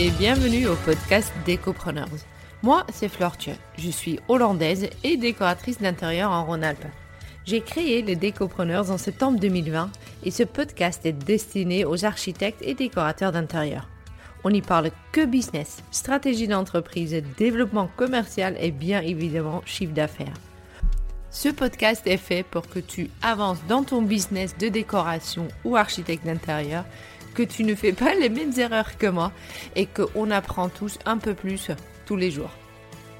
et bienvenue au podcast Décopreneurs. Moi, c'est Fleur Je suis hollandaise et décoratrice d'intérieur en Rhône-Alpes. J'ai créé les Décopreneurs en septembre 2020 et ce podcast est destiné aux architectes et décorateurs d'intérieur. On n'y parle que business, stratégie d'entreprise, développement commercial et bien évidemment chiffre d'affaires. Ce podcast est fait pour que tu avances dans ton business de décoration ou architecte d'intérieur que tu ne fais pas les mêmes erreurs que moi et qu'on apprend tous un peu plus tous les jours.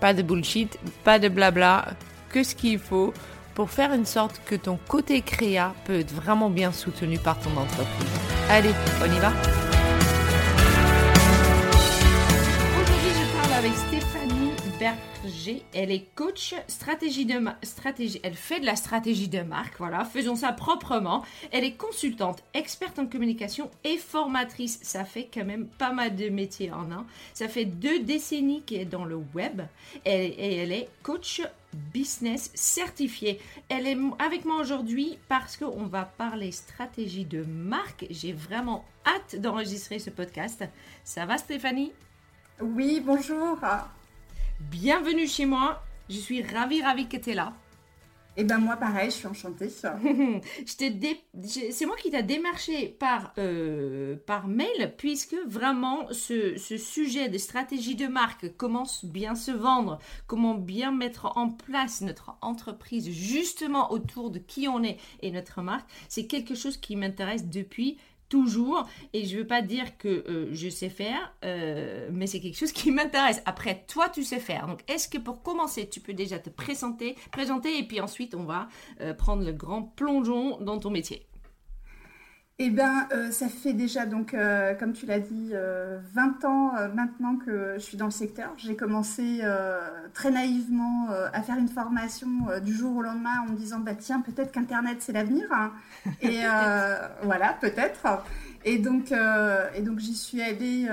Pas de bullshit, pas de blabla, que ce qu'il faut pour faire une sorte que ton côté créa peut être vraiment bien soutenu par ton entreprise. Allez, on y va Aujourd'hui, je parle avec Stéphanie Elle est coach stratégie de stratégie. Elle fait de la stratégie de marque. Voilà, faisons ça proprement. Elle est consultante, experte en communication et formatrice. Ça fait quand même pas mal de métiers en un. Ça fait deux décennies qu'elle est dans le web et elle est coach business certifiée. Elle est avec moi aujourd'hui parce qu'on va parler stratégie de marque. J'ai vraiment hâte d'enregistrer ce podcast. Ça va Stéphanie? Oui, bonjour. Bienvenue chez moi. Je suis ravie, ravie que tu es là. Et eh ben moi pareil, je suis enchantée. C'est moi qui t'ai démarché par, euh, par mail puisque vraiment ce, ce, sujet de stratégie de marque, comment bien se vendre, comment bien mettre en place notre entreprise justement autour de qui on est et notre marque, c'est quelque chose qui m'intéresse depuis toujours. Et je veux pas dire que euh, je sais faire, euh, mais c'est quelque chose qui m'intéresse. Après, toi, tu sais faire. Donc, est-ce que pour commencer, tu peux déjà te présenter, présenter et puis ensuite, on va euh, prendre le grand plongeon dans ton métier? Eh bien, euh, ça fait déjà, donc, euh, comme tu l'as dit, 20 euh, ans maintenant que je suis dans le secteur. J'ai commencé très naïvement à faire une formation du jour au lendemain en me disant, bah, tiens, peut-être qu'Internet, c'est l'avenir. Hein. Et voilà, peut-être. Et donc, et donc j'y suis allée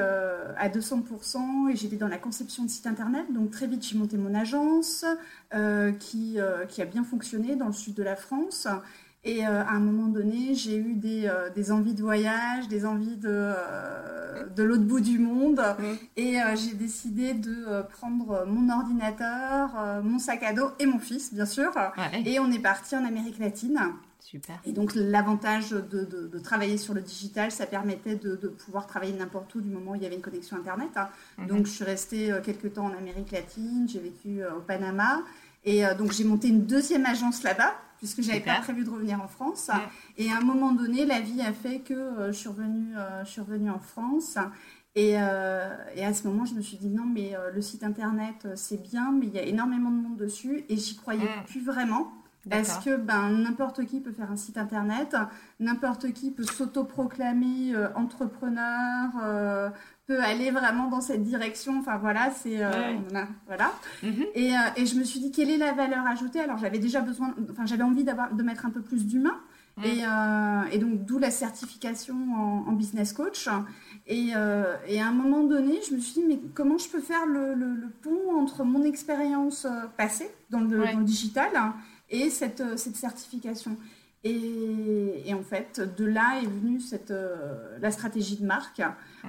à 200% et j'étais dans la conception de site Internet. Donc, très vite, j'ai monté mon agence qui, qui a bien fonctionné dans le sud de la France. Et euh, à un moment donné, j'ai eu des, euh, des, envies de voyage, des envies de, euh, de l'autre bout du monde. Mmh. Et j'ai décidé de prendre mon ordinateur, mon sac à dos et mon fils, bien sûr. Et on est parti en Amérique latine. Super. Et donc l'avantage de, de, travailler sur le digital, ça permettait de, de pouvoir travailler n'importe où du moment où il y avait une connexion Internet. Hein. Mmh. Donc je suis restée quelques temps en Amérique latine, j'ai vécu au Panama. Et donc j'ai monté une deuxième agence là-bas puisque j'avais pas prévu de revenir en France. Et à un moment donné, la vie a fait que euh, je, suis revenue, euh, je suis revenue en France. Et, euh, et, à ce moment, je me suis dit non, mais le site internet, c'est bien, mais il y a énormément de monde dessus et j'y croyais mm. plus vraiment. Parce que ben, n'importe qui peut faire un site internet, n'importe qui peut s'autoproclamer entrepreneur, peut aller vraiment dans cette direction? Enfin voilà, c'est euh, voilà. Mhm. Et, euh, et, je me suis dit quelle est la valeur ajoutée? Alors j'avais déjà besoin, enfin j'avais envie d'avoir de mettre un peu plus d'humain. Mhm. Et, euh, et, donc d'où la certification en, business coach. Et, et, à un moment donné, je me suis dit mais comment je peux faire le, le, pont entre mon expérience passée dans le, dans le digital et cette, cette certification. Et, en fait, de là est venue cette, euh, la stratégie de marque,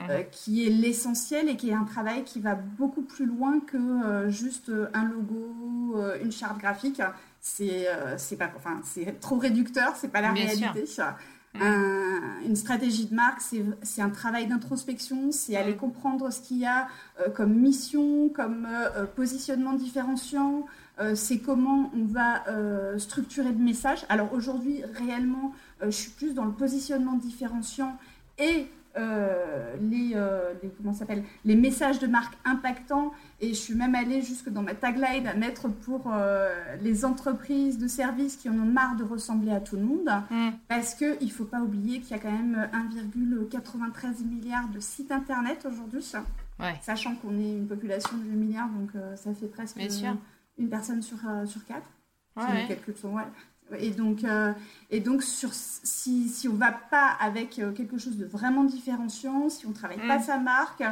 euh, qui est l'essentiel et qui est un travail qui va beaucoup plus loin que euh, juste un logo, une charte graphique. C'est pas, enfin, c'est trop réducteur, c'est pas la réalité. une stratégie de marque, c'est un travail d'introspection, c'est aller comprendre ce qu'il y a comme mission, comme positionnement différenciant, euh, c'est comment on va euh, structurer le message. Alors aujourd'hui, réellement, euh, je suis plus dans le positionnement différenciant et les, comment s'appelle, les messages de marque impactants. Et je suis même allée jusque dans ma tagline à mettre pour les entreprises de services qui en ont marre de ressembler à tout le monde. Mm. Parce qu'il ne faut pas oublier qu'il y a quand même 1,93 milliard de sites internet aujourd'hui. Sachant qu'on est une population de 8 milliards, donc ça fait presque... Bien sûr une personne sur, euh, sur quatre. Ouais. Et donc, euh, et donc sur, si, si on ne va pas avec euh, quelque chose de vraiment différenciant, si on ne travaille pas mm. sa marque,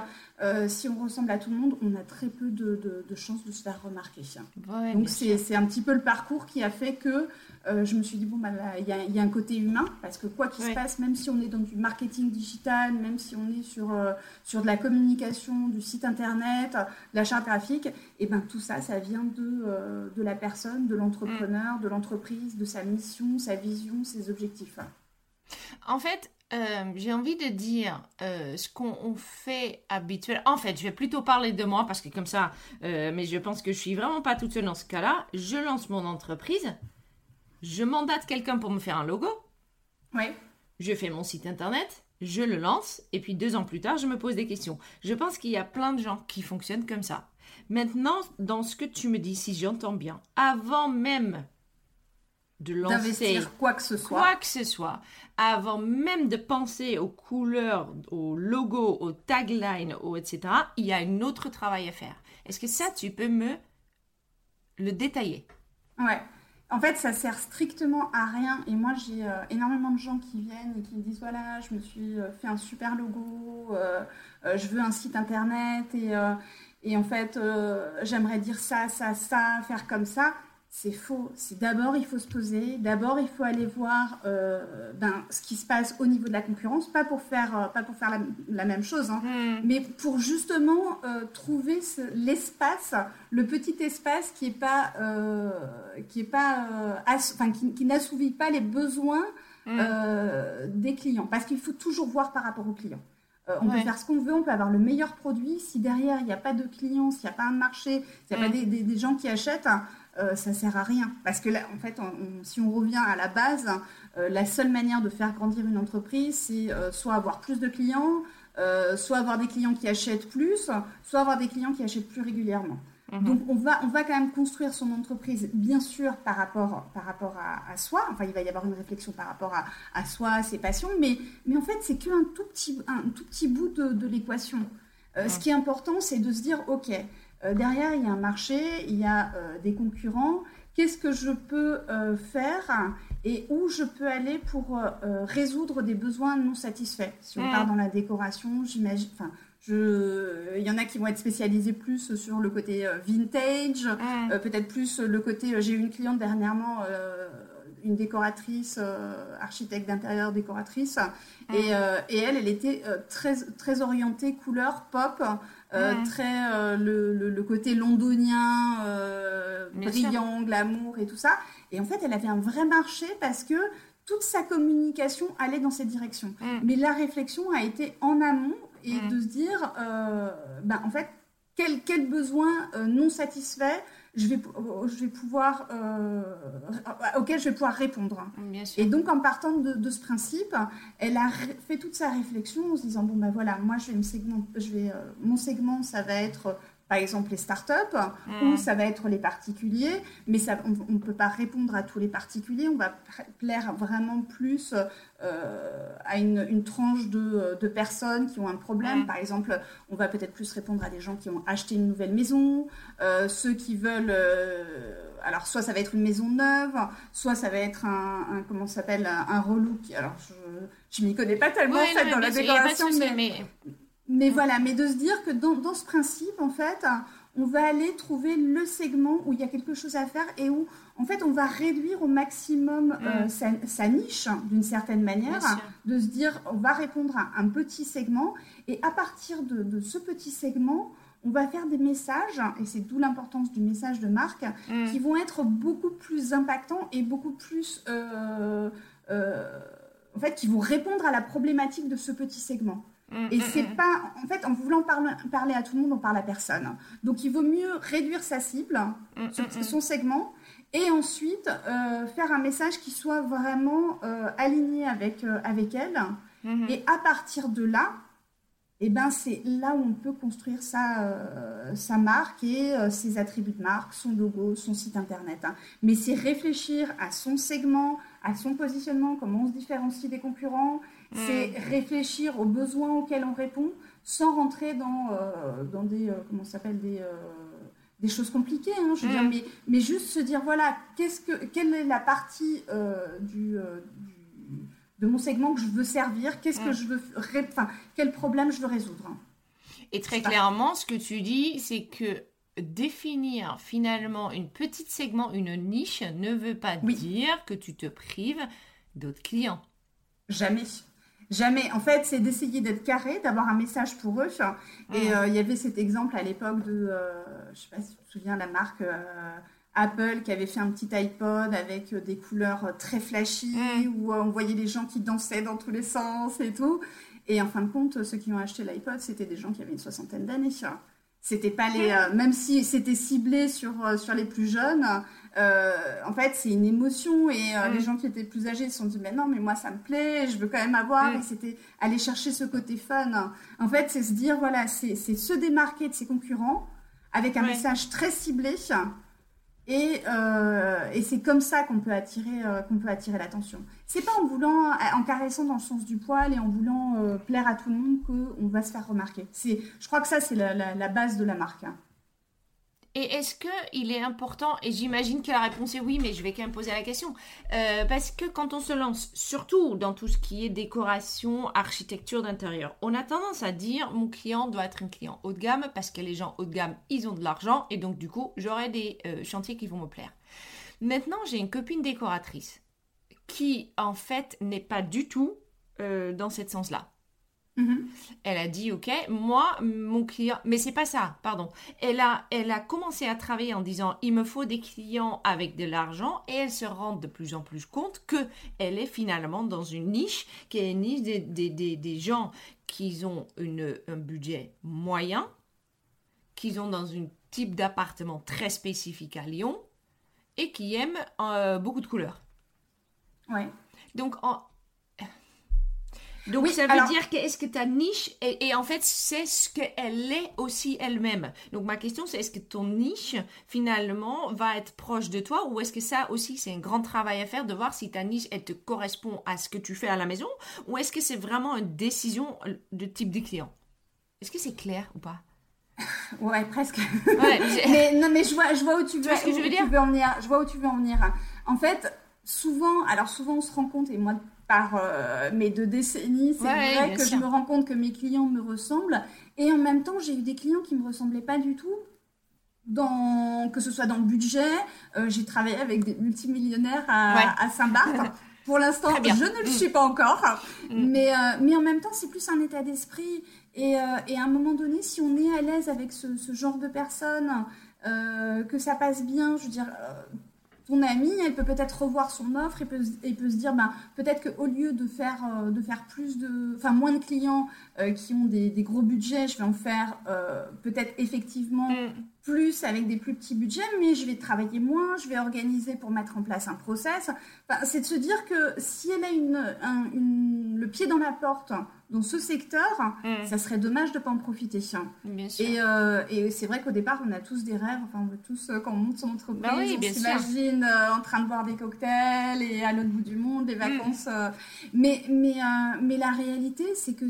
si on ressemble à tout le monde, on a très peu de, de, chances de se faire remarquer. Donc c'est un petit peu le parcours qui a fait que je me suis dit, bon, bah, il y, y, a un côté humain, parce que quoi qu'il se passe, même si on est dans du marketing digital, même si on est sur, sur de la communication, du site internet, de l'achat graphique, et eh ben, tout ça, ça vient de, de la personne, de l'entrepreneur, de l'entreprise, de sa mission, sa vision, ses objectifs. En fait, euh, j'ai envie de dire euh, ce qu'on fait habituellement. En fait, je vais plutôt parler de moi parce que comme ça, euh, mais je pense que je suis vraiment pas toute seule dans ce cas-là. Je lance mon entreprise, je mandate quelqu'un pour me faire un logo. Oui. Je fais mon site internet, je le lance et puis deux ans plus tard, je me pose des questions. Je pense qu'il y a plein de gens qui fonctionnent comme ça. Maintenant, dans ce que tu me dis, si j'entends bien, avant même de lancer quoi que ce soit. Quoi que ce soit, avant même de penser aux couleurs, aux logos, aux taglines, aux etc., il y a un autre travail à faire. Est-ce que ça, tu peux me le détailler? Ouais. En fait, ça sert strictement à rien. Et moi, j'ai euh, énormément de gens qui viennent et qui me disent voilà, je me suis euh, fait un super logo, euh, je veux un site internet et, et en fait, j'aimerais dire ça, ça, ça, faire comme ça c'est faux. C'est d'abord il faut se poser, d'abord il faut aller voir euh, ben, ce qui se passe au niveau de la concurrence, pas pour faire, euh, pas pour faire la, même chose, hein, hmm. mais pour justement euh, trouver l'espace, le petit espace qui est pas, qui est pas, enfin qui, qui n'assouvit pas les besoins hmm. des clients, parce qu'il faut toujours voir par rapport aux clients. on peut faire ce qu'on veut, on peut avoir le meilleur produit. Si derrière il n'y a pas de clients, s'il n'y a pas un marché, s'il n'y a pas hmm. des, des, gens qui achètent, euh, ça sert à rien. Parce que là, en fait, si on revient à la base, euh, la seule manière de faire grandir une entreprise, c'est euh, soit avoir plus de clients, soit avoir des clients qui achètent plus, soit avoir des clients qui achètent plus régulièrement. Mhm. Donc on va, on va quand même construire son entreprise, bien sûr, par rapport, par rapport à, soi. Enfin, il va y avoir une réflexion par rapport à, à soi, à ses passions, mais, mais en fait, c'est qu'un tout petit, un tout petit bout de, de l'équation. Ce qui est important, c'est de se dire, OK, euh, derrière, il y a un marché, il y a euh, des concurrents. Qu'est-ce que je peux euh, faire et où je peux aller pour résoudre des besoins non satisfaits? Si on part dans la décoration, j'imagine. Enfin, il y en a qui vont être spécialisés plus sur le côté vintage, peut-être plus le côté. J'ai eu une cliente dernièrement, une décoratrice, architecte d'intérieur, décoratrice, et, et, elle, elle était très, très orientée couleur pop. Euh, très euh, le, côté londonien, euh, brillant, glamour et tout ça. Et en fait, elle avait un vrai marché parce que toute sa communication allait dans cette direction. Mm. Mais la réflexion a été en amont et mm. de se dire, ben, en fait, quel, quel besoin non satisfait je vais, je vais pouvoir, euh, auquel je vais pouvoir répondre. Et donc, en partant de, ce principe, elle a fait toute sa réflexion en se disant bon ben voilà, moi je vais me segment, je vais, euh, mon segment ça va être par exemple les startups, mm. ou ça va être les particuliers, mais ça, on ne peut pas répondre à tous les particuliers, on va plaire vraiment plus euh, à une, tranche de, de, personnes qui ont un problème. Mm. Par exemple, on va peut-être plus répondre à des gens qui ont acheté une nouvelle maison, euh, ceux qui veulent... Euh, alors, soit ça va être une maison neuve, soit ça va être un, comment s'appelle, un, relook. Alors, je ne m'y connais pas tellement en fait, dans la décoration, mais mais voilà, mais de se dire que dans, dans, ce principe, en fait, on va aller trouver le segment où il y a quelque chose à faire et où, en fait, on va réduire au maximum euh, mm. sa, niche, d'une certaine manière, de se dire, on va répondre à un petit segment et à partir de, de ce petit segment, on va faire des messages, et c'est d'où l'importance du message de marque, mm. qui vont être beaucoup plus impactants et beaucoup plus... Euh, euh, en fait, qui vont répondre à la problématique de ce petit segment. Mm, et mm, c'est mm. pas, en fait, en voulant parler, à tout le monde, on parle à personne. Donc, il vaut mieux réduire sa cible, son segment, et ensuite euh, faire un message qui soit vraiment euh, aligné avec, euh, avec elle. Et à partir de là, eh ben, c'est là où on peut construire sa, sa marque et ses attributs de marque, son logo, son site internet. Hein. Mais c'est réfléchir à son segment, à son positionnement, comment on se différencie des concurrents, c'est mm. réfléchir aux besoins auxquels on répond sans rentrer dans, euh, dans des, euh, comment s'appelle, des, euh, des choses compliquées. Hein, je veux dire, mm. mais, mais juste se dire, voilà, qu'est-ce que, quelle est la partie du, de mon segment que je veux servir, qu'est-ce que mm. je veux, enfin, quel problème je veux résoudre? Et très clairement, ce que tu dis, c'est que définir finalement une petite segment, une niche, ne veut pas dire que tu te prives d'autres clients. Jamais. Jamais. En fait, c'est d'essayer d'être carré, d'avoir un message pour eux. Et euh, il y avait cet exemple à l'époque de, euh, je ne sais pas si tu te souviens, la marque euh, Apple qui avait fait un petit iPod avec des couleurs très flashy, où on voyait les gens qui dansaient dans tous les sens et tout. Et en fin de compte, ceux qui ont acheté l'iPod, c'était des gens qui avaient une soixantaine d'années. C'était pas les, euh, même si c'était ciblé sur euh, sur les plus jeunes, euh, en fait c'est une émotion et les gens qui étaient plus âgés se sont dit mais non mais moi ça me plaît, je veux quand même avoir et c'était aller chercher ce côté fun. En fait c'est se dire voilà c'est se démarquer de ses concurrents avec un message très ciblé euh, et, c'est comme ça qu'on peut attirer, euh, qu'on peut attirer l'attention. C'est pas en voulant, en caressant dans le sens du poil et en voulant euh, plaire à tout le monde qu'on va se faire remarquer. C'est, je crois que ça c'est la, base de la marque. Hein. Et est-ce qu'il est important, et j'imagine que la réponse est oui, mais je vais quand même poser la question, euh, parce que quand on se lance, surtout dans tout ce qui est décoration, architecture d'intérieur, on a tendance à dire mon client doit être un client haut de gamme, parce que les gens haut de gamme, ils ont de l'argent, et donc du coup, j'aurai des euh, chantiers qui vont me plaire. Maintenant, j'ai une copine décoratrice qui, en fait, n'est pas du tout euh, dans ce sens-là. Mhm. Elle a dit ok, moi mon client, mais c'est pas ça, pardon. Elle a, elle a commencé à travailler en disant il me faut des clients avec de l'argent et elle se rend de plus en plus compte que elle est finalement dans une niche qui est une niche des, des, des, gens qui ont une, un budget moyen, qui ont dans un type d'appartement très spécifique à Lyon et qui aiment euh, beaucoup de couleurs. Ouais. Donc en, donc ça veut dire que est-ce que ta niche et, en fait c'est ce qu'elle est aussi elle-même. Donc ma question c'est est-ce que ton niche finalement va être proche de toi ou est-ce que ça aussi c'est un grand travail à faire de voir si ta niche elle te correspond à ce que tu fais à la maison ou est-ce que c'est vraiment une décision de type de client Est-ce que c'est clair ou pas? Ouais, presque. mais non mais je vois je vois où tu veux, ce que je veux dire? en venir. Je vois où tu veux en venir. En fait, souvent alors souvent on se rend compte et moi par euh, mes deux décennies, c'est vrai que je me rends compte que mes clients me ressemblent. Et en même temps, j'ai eu des clients qui me ressemblaient pas du tout. Dans, que ce soit dans le budget, euh, j'ai travaillé avec des multimillionnaires à, Saint-Barth. Pour l'instant, je ne le mm. suis pas encore, mm. mais, euh, mais en même temps, c'est plus un état d'esprit. Et, et, à un moment donné, si on est à l'aise avec ce, ce, genre de personnes, que ça passe bien, je veux dire, ton amie, elle peut peut-être revoir son offre et peut, peut se dire, ben, peut-être qu'au lieu de faire, euh, de faire plus de, enfin, moins de clients euh, qui ont des, gros budgets, je vais en faire euh, peut-être effectivement mm. plus avec des plus petits budgets, mais je vais travailler moins, je vais organiser pour mettre en place un process. c'est de se dire que si elle a une, le pied dans la porte dans ce secteur, mm. ça serait dommage de ne pas en profiter. Bien sûr. Euh, et, c'est vrai qu'au départ, on a tous des rêves. Enfin, on veut tous, euh, quand on monte son entreprise, bah on s'imagine euh, en train de boire des cocktails et à l'autre bout du monde, des mm. vacances. mais, mais, mais la réalité, c'est que,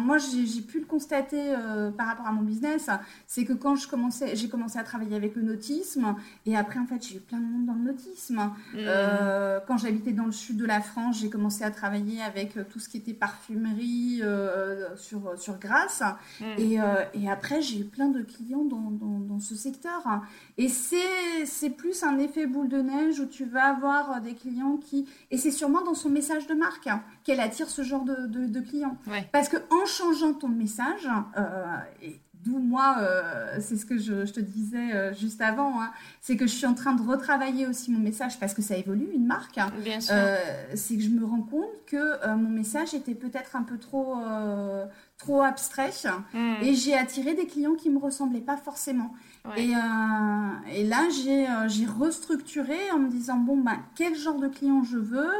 moi, j'ai pu le constater par rapport à mon business, c'est que quand j'ai commencé à travailler avec le nautisme, et après, en fait, j'ai eu plein de monde dans le nautisme. Mm. quand j'habitais dans le sud de la France, j'ai commencé à travailler avec tout ce qui était parfumerie euh, sur, sur Grasse. Mm. Et, euh, et, après, j'ai plein de clients dans, dans, ce secteur. Et c'est plus un effet boule de neige où tu vas avoir des clients qui... Et c'est sûrement dans son message de marque hein, qu'elle attire ce genre de, de, clients. Parce que en changeant ton message, euh, et D'où moi, euh, c'est ce que je, te disais euh, juste avant, hein, c'est que je suis en train de retravailler aussi mon message parce que ça évolue, une marque. Hein. Bien sûr. Euh, c'est que je me rends compte que mon message était peut-être un peu trop, trop abstrait hmm. et j'ai attiré des clients qui ne me ressemblaient pas forcément. Et, et, là, j'ai restructuré en me disant, bon, ben, quel genre de client je veux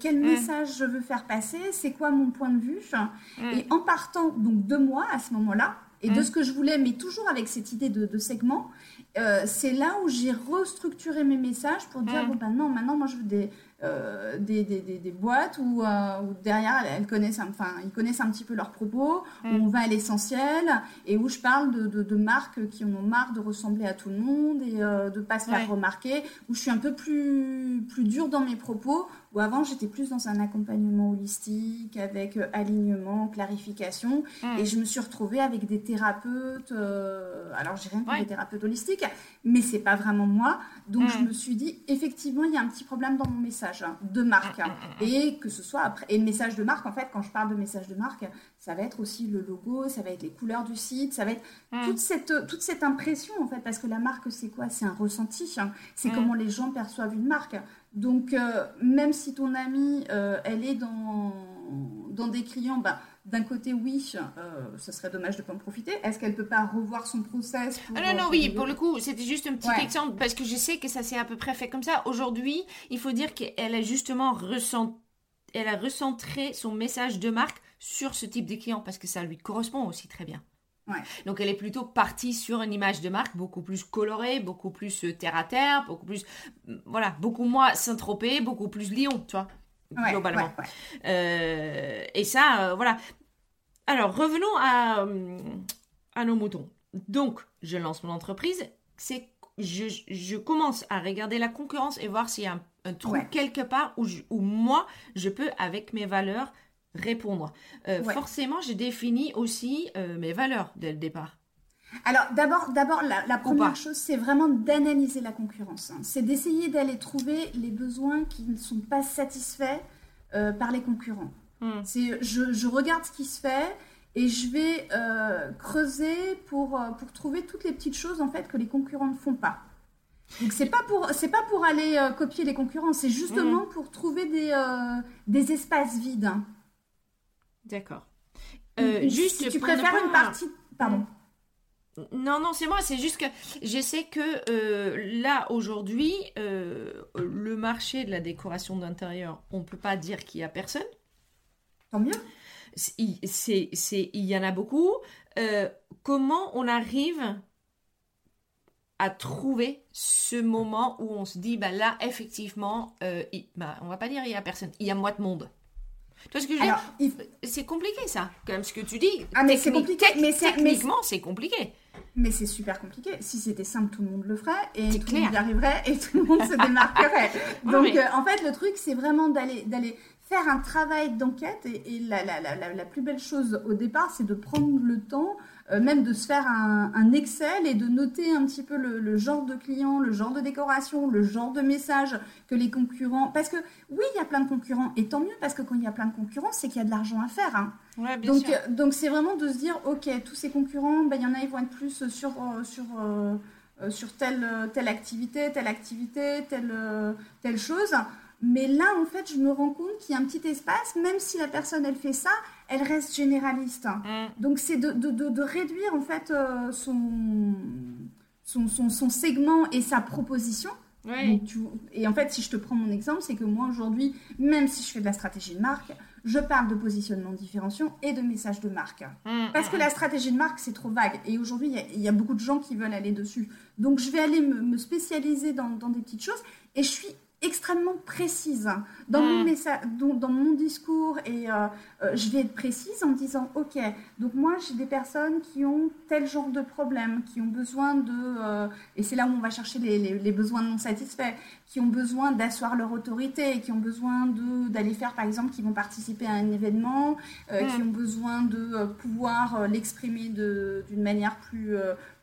quel hmm. message je veux faire passer, c'est quoi mon point de vue. Hmm. Et en partant donc de moi à ce moment-là, et de mm. ce que je voulais, mais toujours avec cette idée de, segment, euh, c'est là où j'ai restructuré mes messages pour dire mm. bon ben non, maintenant moi je veux des, euh, des, des, des, boîtes où, euh, où derrière elles connaissent, enfin ils connaissent un petit peu leurs propos, où mm. on va à l'essentiel et où je parle de, de, de, marques qui en ont marre de ressembler à tout le monde et de pas se faire remarquer, où je suis un peu plus plus dure dans mes propos Où avant, j'étais plus dans un accompagnement holistique, avec euh, alignement, clarification. Hmm. Et je me suis retrouvée avec des thérapeutes. Euh, alors, j'ai rien contre les thérapeutes holistiques, mais c'est pas vraiment moi. Donc, je hmm. me suis dit, effectivement, il y a un petit problème dans mon message hein, de marque. Hmm, et que ce soit après. Et le message de marque, en fait, quand je parle de message de marque, ça va être aussi le logo, ça va être les couleurs du site, ça va être toute, cette, toute cette impression, en fait. Parce que la marque, c'est quoi? C'est un ressenti. Hein. C'est comment les gens perçoivent une marque. Donc, euh, même si ton amie, euh, elle est dans, dans des clients, bah, d'un côté, oui, euh, ce serait dommage de ne pas en profiter. Est-ce qu'elle ne peut pas revoir son process ah Non, non, oui, pour le coup, c'était juste un petit exemple parce que je sais que ça s'est à peu près fait comme ça. Aujourd'hui, il faut dire qu'elle a justement ressenti, elle a recentré son message de marque sur ce type de client parce que ça lui correspond aussi très bien. Donc elle est plutôt partie sur une image de marque beaucoup plus colorée, beaucoup plus euh, terre à terre, beaucoup plus mm, voilà, beaucoup moins Saint-Tropez, beaucoup plus Lyon, tu vois, globalement. Euh, et ça, euh, voilà. Alors revenons à, à nos moutons. Donc je lance mon entreprise, c'est je, je, commence à regarder la concurrence et voir s'il y a un, trou quelque part où, où moi je peux avec mes valeurs répondre. Euh, forcément, j'ai défini aussi euh, mes valeurs dès le départ. Alors d'abord, d'abord la, première chose, c'est vraiment d'analyser la concurrence. Hein. C'est d'essayer d'aller trouver les besoins qui ne sont pas satisfaits euh, par les concurrents. Hmm. C'est, je, regarde ce qui se fait et je vais creuser pour, pour trouver toutes les petites choses en fait que les concurrents ne font pas. Donc c'est pas pour c'est pas pour aller copier les concurrents, c'est justement hmm. pour trouver des, des espaces vides. Hein. D'accord. Euh, juste, si tu préfères une partie. Pardon. Non, non, c'est moi. C'est juste que je sais que euh, là, aujourd'hui, euh, le marché de la décoration d'intérieur, on ne peut pas dire qu'il n'y a personne. Tant mieux. Il, c'est, il y en a beaucoup. comment on arrive à trouver ce moment où on se dit, bah là, effectivement, il, bah, on va pas dire il y a personne, il y a moins de monde. Tu vois ce que je veux dire C'est compliqué ça, quand même ce que tu dis. Ah mais c'est compliqué, mais techniquement c'est compliqué. Mais c'est super compliqué. Si c'était simple, tout le monde le ferait et tout le monde y arriverait et tout le monde se démarquerait. Donc euh, en fait, le truc, c'est vraiment d'aller d'aller faire un travail d'enquête et, la, la, la, la, plus belle chose au départ, c'est de prendre le temps euh, même de se faire un, Excel et de noter un petit peu le, genre de client, le genre de décoration, le genre de message que les concurrents. Parce que oui, il y a plein de concurrents, et tant mieux, parce que quand il y a plein de concurrents, c'est qu'il y a de l'argent à faire. Hein. donc, euh, donc c'est vraiment de se dire, ok, tous ces concurrents, ben, il y en a, ils vont être plus sur, euh, sur, sur telle, telle activité, telle activité, telle, telle chose. Mais là, en fait, je me rends compte qu'il y a un petit espace, même si la personne, elle fait ça, elle reste généraliste. Mm. Donc, c'est de, de, de, réduire, en fait, euh, son, son, son, son, segment et sa proposition. et en fait, si je te prends mon exemple, c'est que moi, aujourd'hui, même si je fais de la stratégie de marque, je parle de positionnement de différenciation et de message de marque. Mm. Parce que la stratégie de marque, c'est trop vague. Et aujourd'hui, il y, a beaucoup de gens qui veulent aller dessus. Donc, je vais aller me, me spécialiser dans, dans, des petites choses. Et je suis extrêmement précise dans, mon, mm. message, dans, mon discours et euh, euh, je vais être précise en disant ok donc moi j'ai des personnes qui ont tel genre de problème qui ont besoin de euh, et c'est là où on va chercher les, besoins non satisfaits qui ont besoin d'asseoir leur autorité qui ont besoin d'aller faire par exemple qui vont participer à un événement qui ont besoin de pouvoir l'exprimer d'une manière plus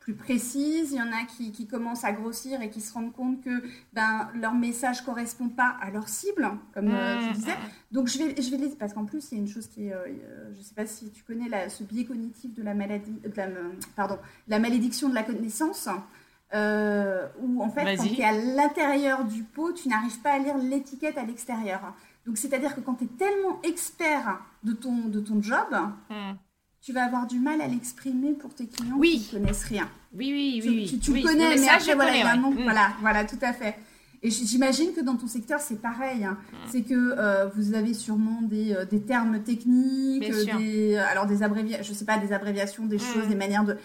plus précises, il y en a qui, qui, commencent à grossir et qui se rendent compte que ben, leur message ne correspond pas à leur cible, comme euh, tu mmh. disais. Donc je vais, je vais les... Parce qu'en plus, c'est une chose qui est... Euh, je ne sais pas si tu connais la, ce biais cognitif de la maladie... De la, pardon, la malédiction de la connaissance. Euh, où en fait, quand tu es à l'intérieur du pot, tu n'arrives pas à lire l'étiquette à l'extérieur. Donc c'est-à-dire que quand tu es tellement expert de ton, de ton job, mmh tu vas avoir du mal à l'exprimer pour tes clients qui ne connaissent rien. Oui, oui, oui. Tu, tu, oui. connais, mais après, voilà, mm. voilà, voilà, tout à fait. Et j'imagine que dans ton secteur, c'est pareil. Hein. Mm. C'est que euh, vous avez sûrement des, euh, des termes techniques, des, euh, alors des abréviations, je sais pas, des abréviations, des mm. choses, des manières de.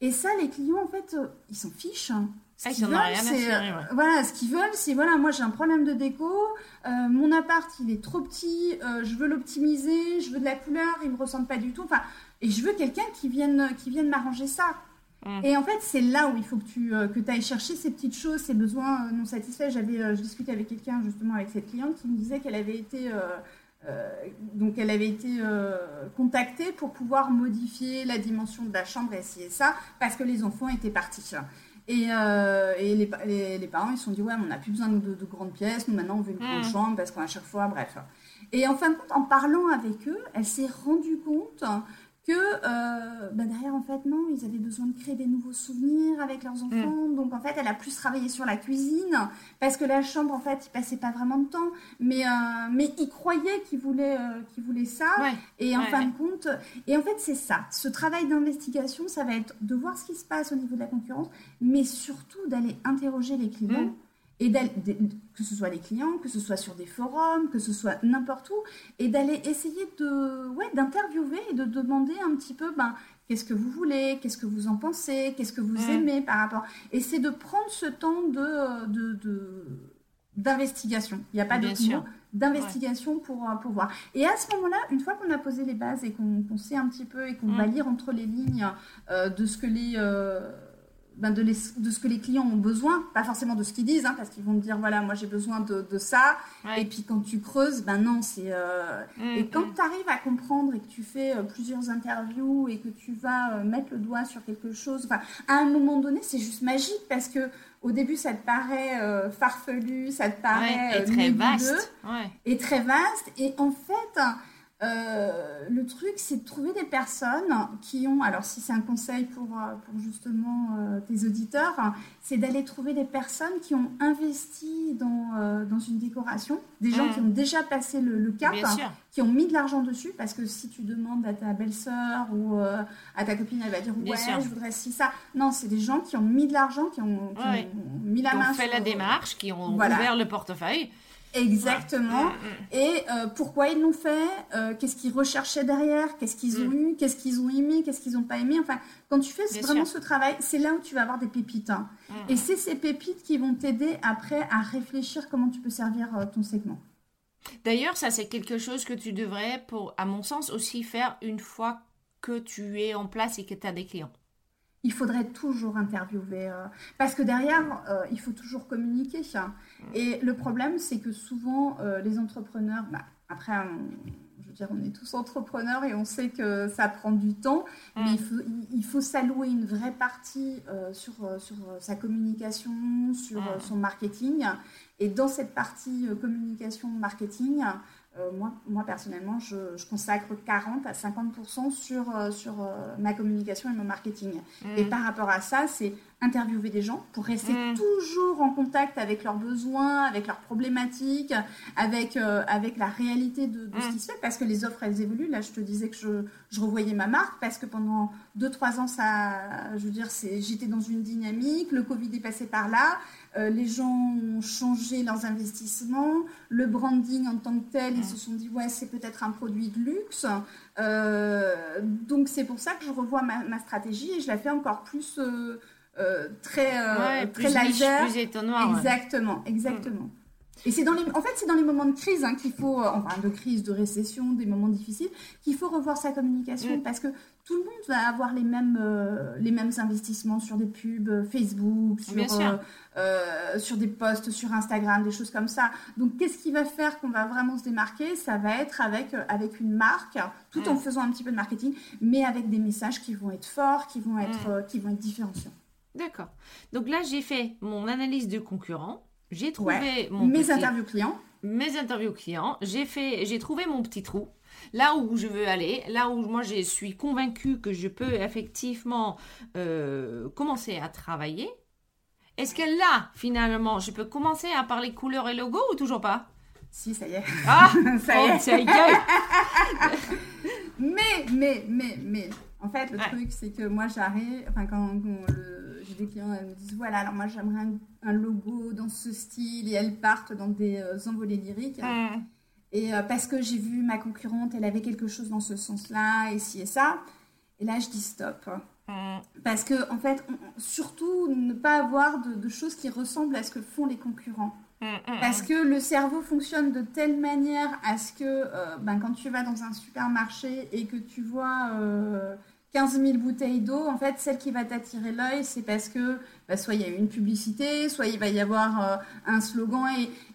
Et ça, les clients, en fait, ils s'en fichent. Hein. Ce ah, qu'ils veulent, c'est voilà, ce qu'ils veulent, c'est voilà, moi j'ai un problème de déco, mon appart il est trop petit, je veux l'optimiser, je veux de la couleur, il me ressemble pas du tout. Enfin, et je veux quelqu'un qui vienne, qui vienne m'arranger ça. Mm. Et en fait, c'est là où il faut que tu euh, que ailles chercher ces petites choses, ces besoins euh, non satisfaits. J'avais, euh, je discutais avec quelqu'un justement avec cette cliente qui me disait qu'elle avait été donc elle avait été contactée pour pouvoir modifier la dimension de la chambre et et ça parce que les enfants étaient partis. Et, et les, les, parents ils se sont dit ouais on n'a plus besoin de, de, grandes pièces, nous maintenant on veut une grande mm. chambre parce qu'à chaque fois bref. Et en fin de compte en parlant avec eux, elle s'est rendue compte que euh, bah, derrière, en fait, non, ils avaient besoin de créer des nouveaux souvenirs avec leurs mm. enfants. Donc, en fait, elle a plus travaillé sur la cuisine parce que la chambre, en fait, il passait pas vraiment de temps. Mais, euh, mais il croyait qu'il voulait, euh, ça. Et en fin de compte, et en fait, c'est ça. Ce travail d'investigation, ça va être de voir ce qui se passe au niveau de la concurrence, mais surtout d'aller interroger les clients. Mm et que ce soit les clients, que ce soit sur des forums, que ce soit n'importe où, et d'aller essayer de, ouais, d'interviewer et de demander un petit peu, ben, qu'est-ce que vous voulez, qu'est-ce que vous en pensez, qu'est-ce que vous aimez par rapport. Et c'est de prendre ce temps de, de, d'investigation. Il n'y a pas de mot d'investigation pour, pour voir. Et à ce moment-là, une fois qu'on a posé les bases et qu'on, sait un petit peu et qu'on va lire entre les lignes euh, de ce que les euh, ben de, de, ce que les clients ont besoin, pas forcément de ce qu'ils disent, hein, parce qu'ils vont me dire voilà, moi j'ai besoin de, de ça. Et puis quand tu creuses, ben non, c'est. Euh, mm, et quand mm. tu arrives à comprendre et que tu fais euh, plusieurs interviews et que tu vas euh, mettre le doigt sur quelque chose, à un moment donné, c'est juste magique parce que au début, ça te paraît farfelu, ça te paraît et très vaste, et très vaste. Et en fait euh, le truc, c'est de trouver des personnes qui ont, alors si c'est un conseil pour, euh, pour justement euh, tes auditeurs, c'est d'aller trouver des personnes qui ont investi dans, dans une décoration, des gens qui mm. ont déjà passé le, cap, qui ont mis de l'argent dessus, parce que si tu demandes à ta belle-sœur ou à ta copine, elle va dire ouais, je voudrais si ça. Non, c'est des gens qui ont mis de l'argent, qui, ont, mis la main. Qui ont fait la démarche, qui ont ouvert le portefeuille. Exactement. Mm, mm. Et euh, pourquoi ils l'ont fait euh, Qu'est-ce qu'ils recherchaient derrière Qu'est-ce qu'ils ont mm. eu Qu'est-ce qu'ils ont aimé Qu'est-ce qu'ils n'ont pas aimé Enfin, quand tu fais vraiment ce travail, c'est là où tu vas avoir des pépites. Hein. Et c'est ces pépites qui vont t'aider après à réfléchir comment tu peux servir euh, ton segment. D'ailleurs, ça c'est quelque chose que tu devrais, pour, à mon sens, aussi faire une fois que tu es en place et que tu as des clients il faudrait toujours interviewer. Euh, parce que derrière, euh, il faut toujours communiquer. Et le problème, c'est que souvent, euh, les entrepreneurs, bah, après, je veux dire, on est tous entrepreneurs et on sait que ça prend du temps, mm. mais il faut, il, faut s'allouer une vraie partie sur, sur sa communication, sur mm. son marketing. Et dans cette partie communication, marketing, euh, moi, moi, personnellement, je, consacre 40 à 50% sur, euh, sur euh, ma communication et mon marketing. Mm. Et par rapport à ça, c'est interviewer des gens pour rester mm. toujours en contact avec leurs besoins, avec leurs problématiques, avec, avec la réalité de, ce mm. qui se fait, parce que les offres, elles évoluent. Là, je te disais que je, je revoyais ma marque, parce que pendant 2-3 ans, ça, je veux dire, j'étais dans une dynamique, le Covid est passé par là, euh, les gens ont changé leurs investissements, le branding en tant que tel, ils se sont dit ouais c'est peut-être un produit de luxe. Euh, donc c'est pour ça que je revois ma, stratégie et je la fais encore plus euh, très très laser. plus étonnant. Exactement, exactement. Et c'est dans les, en fait, c'est dans les moments de crise hein, qu'il faut, enfin de crise, de récession, des moments difficiles, qu'il faut revoir sa communication parce que tout le monde va avoir les mêmes, euh, les mêmes investissements sur des pubs euh, Facebook, sur, euh, sur des posts sur Instagram, des choses comme ça. Donc, qu'est-ce qui va faire qu'on va vraiment se démarquer? Ça va être avec, avec une marque, tout en mm. faisant un petit peu de marketing, mais avec des messages qui vont être forts, qui vont être, mm. qui vont être différenciants. D'accord. Donc là, j'ai fait mon analyse de concurrents. J'ai trouvé mes interviews clients. Mes interviews clients. J'ai fait, j'ai trouvé mon petit trou là où je veux aller, là où moi je suis convaincue que je peux effectivement euh, commencer à travailler. Est-ce que là, finalement, je peux commencer à parler couleur et logo ou toujours pas? Si, ça y est. Ah Ça y est, Mais, mais, mais, mais, en fait, le truc, c'est que moi, j'arrive, enfin, quand, j'ai des clients, elles me disent, voilà, alors moi, j'aimerais un, logo dans ce style, et elles partent dans des euh, envolées lyriques. Mmh. Et euh, parce que j'ai vu ma concurrente, elle avait quelque chose dans ce sens-là, et ci et ça. Et là, je dis stop. Parce que, en fait, surtout ne pas avoir de, choses qui ressemblent à ce que font les concurrents. Mm, mm, Parce que le cerveau fonctionne de telle manière à ce que, euh, ben, quand tu vas dans un supermarché et que tu vois euh, 15 000 bouteilles d'eau, en fait, celle qui va t'attirer l'œil, c'est parce que bah, soit il y a une publicité, soit il va y avoir euh, un slogan.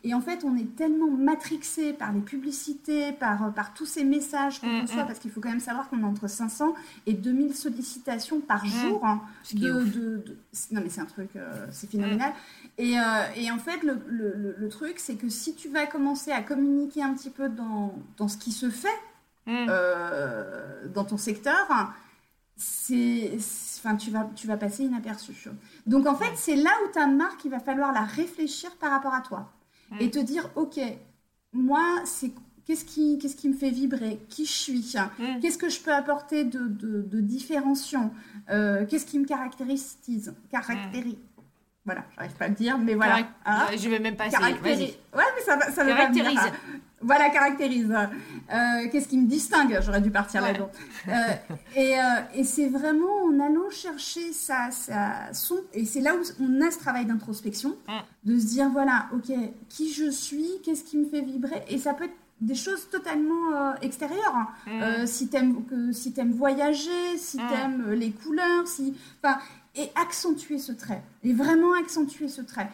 Et, en fait, on est tellement matrixé par les publicités, par, euh, par tous ces messages qu'on mm, reçoit, parce qu'il faut quand même savoir qu'on a entre 500 et 2000 sollicitations par jour. Hein, de, non, mais c'est un truc, c'est phénoménal. Et, et, en fait, le, le, truc, c'est que si tu vas commencer à communiquer un petit peu dans, dans ce qui se fait dans ton secteur, c'est, enfin, tu vas, tu vas passer inaperçu. Donc en fait, c'est là où ta marque, il va falloir la réfléchir par rapport à toi et te dire, ok, moi, c'est qu'est-ce qui, qu'est-ce qui me fait vibrer, qui je suis, qu'est-ce que je peux apporter de, de, de différenciant, euh, qu'est-ce qui me caractérise, caractérise. Voilà, j'arrive pas à le dire, mais voilà. Ah. je vais même pas essayer. Vas-y. Ouais, mais ça, ça caractérise. Pas voilà, caractérise. Euh, qu'est-ce qui me distingue J'aurais dû partir là-dedans. Euh, et, euh, et c'est vraiment en allant chercher ça, ça son, et c'est là où on a ce travail d'introspection, de se dire voilà, ok, qui je suis, qu'est-ce qui me fait vibrer, et ça peut être des choses totalement extérieures. Hein. si t'aimes que si t'aimes voyager, si t'aimes les couleurs, si, enfin, et accentuer ce trait, et vraiment accentuer ce trait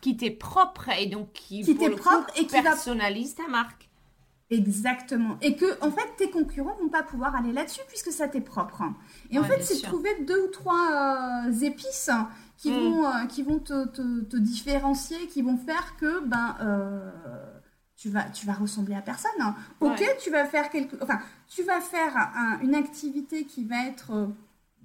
qui t'est propre et donc qui, qui propre et qui personnalise ta marque. Exactement. Et que, en fait, tes concurrents vont pas pouvoir aller là-dessus puisque ça t'est propre. Et en fait, c'est trouver deux ou trois euh, épices qui, mm. vont, euh, qui vont te, te, différencier, qui vont faire que, ben, euh, tu vas, tu vas ressembler à personne. Ok, tu vas faire quelque, enfin, tu vas faire une activité qui va être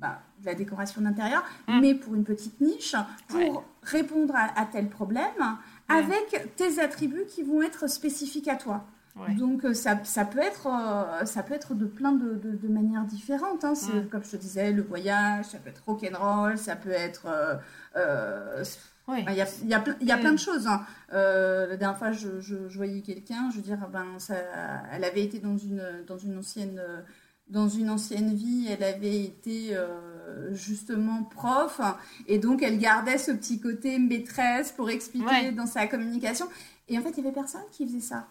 bah, de la décoration d'intérieur, mm. mais pour une petite niche, pour répondre à, tel problème, avec tes attributs qui vont être spécifiques à toi. Donc euh, ça, ça, peut être, euh, ça peut être de plein de, de, manières différentes. Hein. C'est, Comme je te disais, le voyage, ça peut être rock'n'roll, ça peut être... Euh, il y, a, y, a, y a plein de choses. Hein. la dernière fois, je, je, voyais quelqu'un, je veux dire, ben, ça, elle avait été dans une, dans une ancienne dans une ancienne vie, elle avait été euh, justement prof et donc elle gardait ce petit côté maîtresse pour expliquer dans sa communication. Et en fait, il n'y avait personne qui faisait ça.